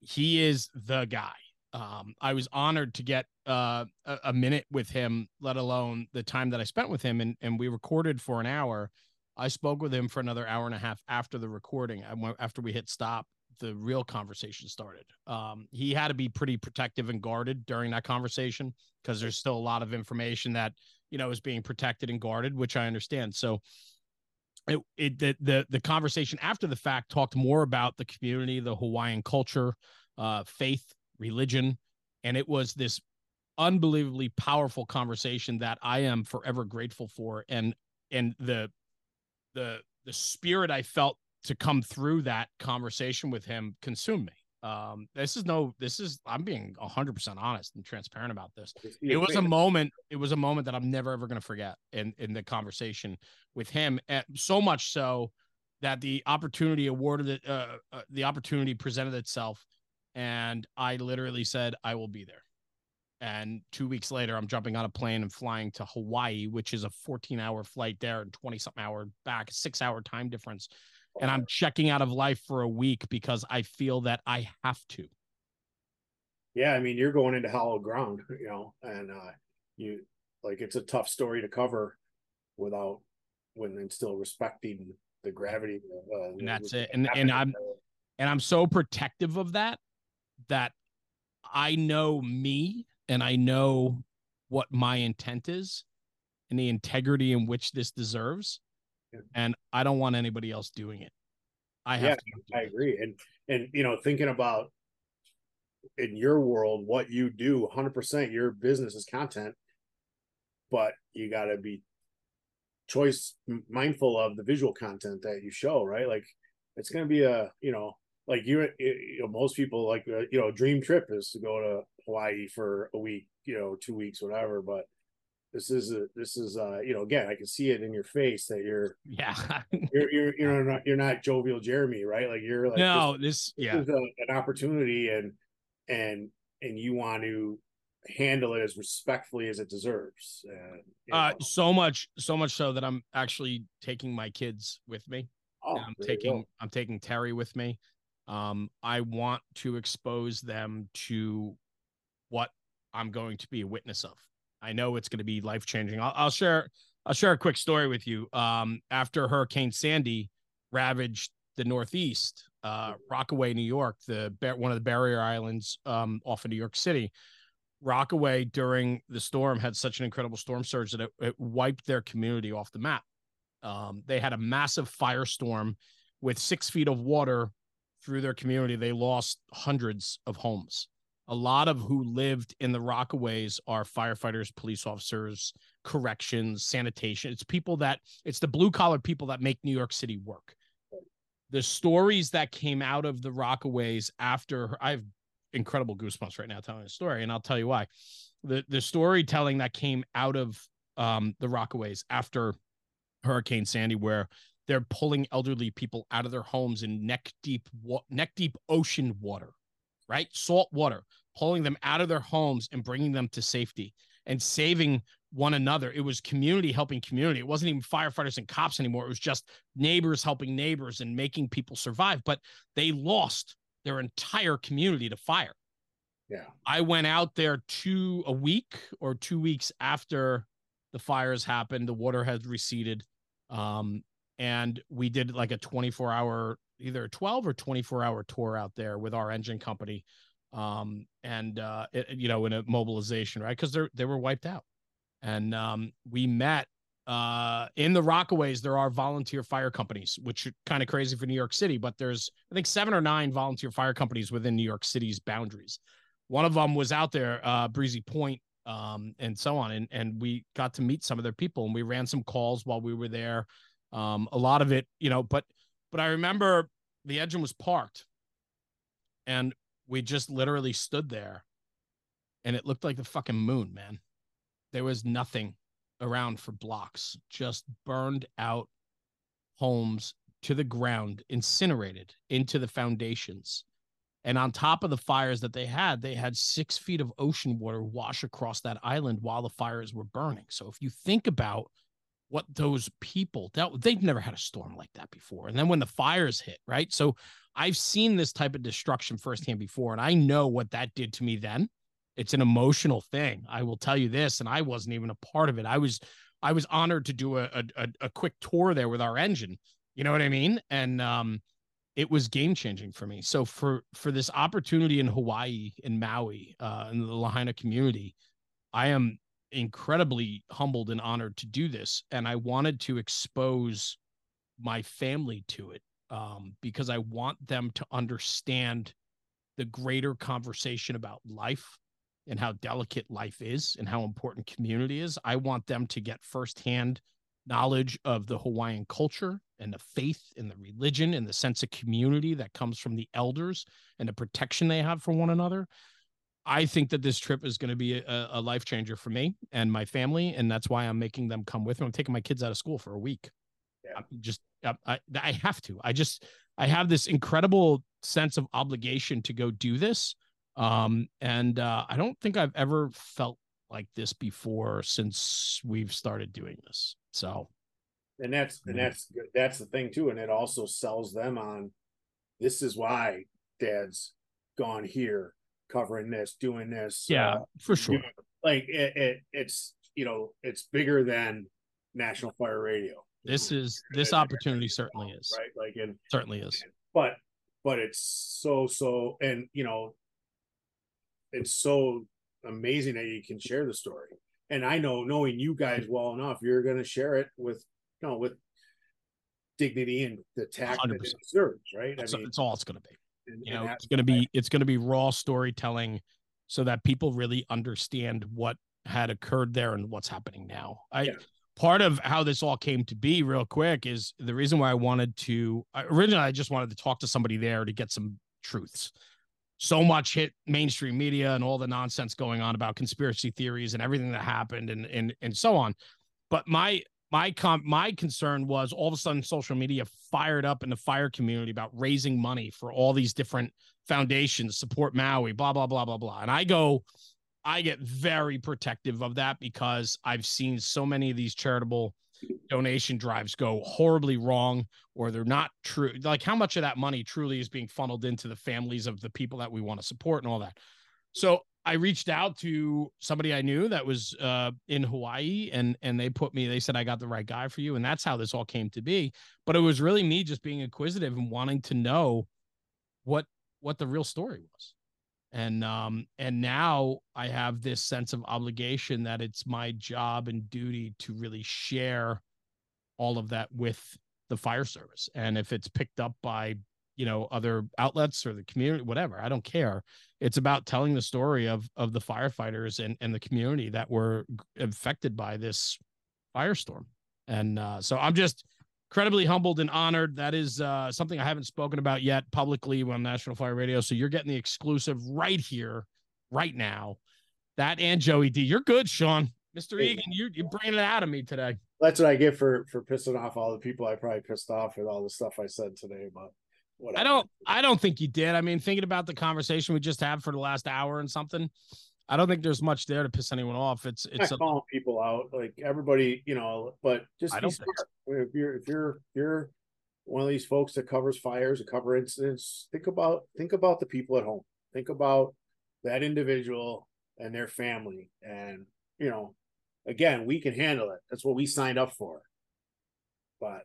he is the guy. Um, I was honored to get uh, a, a, minute with him, let alone the time that I spent with him, and and we recorded for an hour. I spoke with him for another hour and a half after the recording. I went after we hit stop. The real conversation started. Um, he had to be pretty protective and guarded during that conversation because there's still a lot of information that you know, is being protected and guarded, which I understand. So it, it the, the the conversation after the fact talked more about the community, the Hawaiian culture, uh, faith, religion, and it was this unbelievably powerful conversation that I am forever grateful for. And and the the the spirit I felt to come through that conversation with him consumed me. Um, this is no, this is, I'm being 100% honest and transparent about this. It was a moment, it was a moment that I'm never ever going to forget in, in the conversation with him. And so much so that the opportunity awarded, uh, uh, the opportunity presented itself. And I literally said, I will be there. And two weeks later, I'm jumping on a plane and flying to Hawaii, which is a 14 hour flight there and 20 something hour back, six hour time difference and I'm checking out of life for a week because I feel that I have to. Yeah, I mean, you're going into hollow ground, you know, and uh you like it's a tough story to cover without when and still respecting the gravity. Of, Uh, and that's it. And and I'm and I'm so protective of that that I know me and I know what my intent is and the integrity in which this deserves and I don't want anybody else doing it. I have. Yeah, I agree. And and you know, thinking about in your world what you do, hundred percent your business is content, but you got to be choice mindful of the visual content that you show, right? Like it's going to be a you know like you, you know most people like uh, you know dream trip is to go to Hawaii for a week, you know, two weeks, whatever, but this is a this is uh you know again i can see it in your face that you're yeah. you're you're you're not you're not jovial jeremy right? Like you're like no this, this yeah is a, an opportunity and and and you want to handle it as respectfully as it deserves. Uh so much so much so that i'm actually taking my kids with me. Oh, i'm taking i'm taking terry with me. Um i want to expose them to what i'm going to be a witness of I know it's going to be life changing. I'll, I'll, share I'll share a quick story with you. Um, after Hurricane Sandy ravaged the Northeast, uh, Rockaway, New York, the one of the barrier islands um, off of New York City. Rockaway during the storm had such an incredible storm surge that it, it wiped their community off the map. Um, they had a massive firestorm with six feet of water through their community. They lost hundreds of homes a lot of who lived in the Rockaways are firefighters, police officers, corrections, sanitation. It's people that it's the blue collar people that make New York City work. The stories that came out of the Rockaways after I have incredible goosebumps right now telling the story, and I'll tell you why. The the storytelling that came out of um, the Rockaways after Hurricane Sandy, where they're pulling elderly people out of their homes in neck deep neck deep ocean water right? Salt water, pulling them out of their homes and bringing them to safety and saving one another. It was community helping community. It wasn't even firefighters and cops anymore. It was just neighbors helping neighbors and making people survive. But they lost their entire community to fire. Yeah. I went out there two a week or two weeks after the fires happened. The water had receded. Um, and we did like a 24 hour either a 12 or 24 hour tour out there with our engine company um, and uh, it, you know, in a mobilization, right? Because they they were wiped out, and um, we met uh, in the Rockaways. There are volunteer fire companies, which are kind of crazy for New York City, but there's I think seven or nine volunteer fire companies within New York City's boundaries. One of them was out there, uh, Breezy Point, um, and so on, and and we got to meet some of their people, and we ran some calls while we were there. Um, a lot of it, you know, but but I remember the engine was parked, and we just literally stood there and it looked like the fucking moon, man. There was nothing around for blocks, just burned out homes to the ground, incinerated into the foundations. And on top of the fires that they had, they had six feet of ocean water wash across that island while the fires were burning. So if you think about what those people dealt they've never had a storm like that before. And then when the fires hit, right? So I've seen this type of destruction firsthand before, and I know what that did to me then. It's an emotional thing. I will tell you this, and I wasn't even a part of it. I was I was honored to do a a, a quick tour there with our engine. You know what I mean? And um, it was game changing for me. So for for this opportunity in Hawaii, in Maui, uh, in the Lahaina community, I am incredibly humbled and honored to do this, and I wanted to expose my family to it um, because I want them to understand the greater conversation about life and how delicate life is and how important community is. I want them to get firsthand knowledge of the Hawaiian culture and the faith and the religion and the sense of community that comes from the elders and the protection they have for one another. I think that this trip is going to be a, a life changer for me and my family, and that's why I'm making them come with me. I'm taking my kids out of school for a week. Yeah. I'm just I, I have to. I just I have this incredible sense of obligation to go do this. Um, and uh, I don't think I've ever felt like this before since we've started doing this. So, and that's and that's that's the thing too, and it also sells them on. This is why Dad's gone here, covering this, doing this. Yeah, uh, for sure. like it, it, it's you know, it's bigger than National Fire Radio this is this opportunity certainly is right like and certainly is but but it's so so and you know it's so amazing that you can share the story and i know knowing you guys well enough you're going to share it with you know with dignity and the tact 100%. that it deserves right that's, I mean, all it's going to be and, you know it's going to be it's going to be raw storytelling so that people really understand what had occurred there and what's happening now i yeah part of how this all came to be real quick is the reason why I wanted to originally I just wanted to talk to somebody there to get some truths. So much hit mainstream media and all the nonsense going on about conspiracy theories and everything that happened and and and so on. But my my com- my concern was all of a sudden social media fired up in the fire community about raising money for all these different foundations, support Maui, blah blah blah blah blah. And I go, I get very protective of that because I've seen so many of these charitable donation drives go horribly wrong or they're not true. Like how much of that money truly is being funneled into the families of the people that we want to support and all that. So I reached out to somebody I knew that was uh, in Hawaii, and and they put me. They said I got the right guy for you, and that's how this all came to be. But it was really me just being inquisitive and wanting to know what what the real story was and um and now i have this sense of obligation that it's my job and duty to really share all of that with the fire service and if it's picked up by you know other outlets or the community whatever i don't care it's about telling the story of of the firefighters and and the community that were affected by this firestorm and uh so i'm just incredibly humbled and honored. That is uh, something I haven't spoken about yet publicly on National Fire Radio. So you're getting the exclusive right here, right now. That and Joey D. You're good, Sean. Mr. Eagen, you you're bringing it out of me today. That's what I get for for pissing off all the people I probably pissed off with all the stuff I said today. But whatever. I don't I don't think you did. I mean, thinking about the conversation we just had for the last hour and something, I don't think there's much there to piss anyone off. It's it's a, calling people out like everybody, you know. But just I smart. if you're if you're if you're one of these folks that covers fires and cover incidents, think about think about the people at home. Think about that individual and their family, and you know, again, we can handle it. That's what we signed up for. But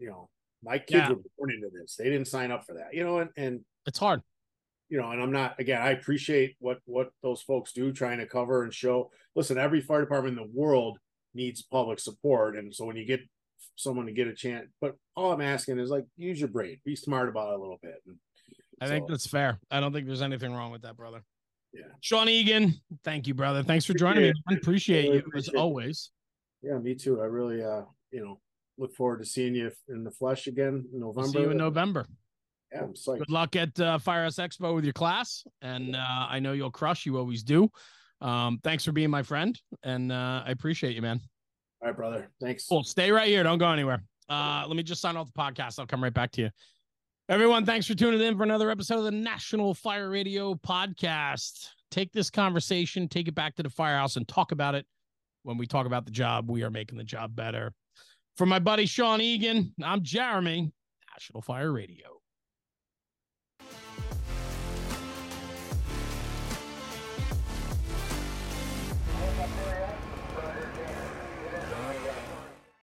you know, my kids yeah. were born into this; they didn't sign up for that. You know, and and it's hard you know, and I'm not again, I appreciate what what those folks do trying to cover and show. Listen, every fire department in the world needs public support. And so when you get someone to get a chance, but all I'm asking is like use your brain, be smart about it a little bit. And I so, think that's fair. I don't think there's anything wrong with that, brother. yeah. Sean Eagen, thank you, brother. Thanks for joining me. I appreciate Really you as appreciate it. always. Yeah, me too. I really uh, you know, look forward to seeing you in the flesh again in November. See you in November. Yeah, I'm psyched. Good luck at uh, Firehouse Expo with your class, and uh, I know you'll crush. You always do. Um, thanks for being my friend, and uh, I appreciate you, man. All right, brother. Thanks. Cool. Stay right here. Don't go anywhere. Uh, let me just sign off the podcast. I'll come right back to you. Everyone, thanks for tuning in for another episode of the National Fire Radio Podcast. Take this conversation, take it back to the firehouse, and talk about it. When we talk about the job, we are making the job better. For my buddy Sean Eagen, I'm Jeremy, National Fire Radio.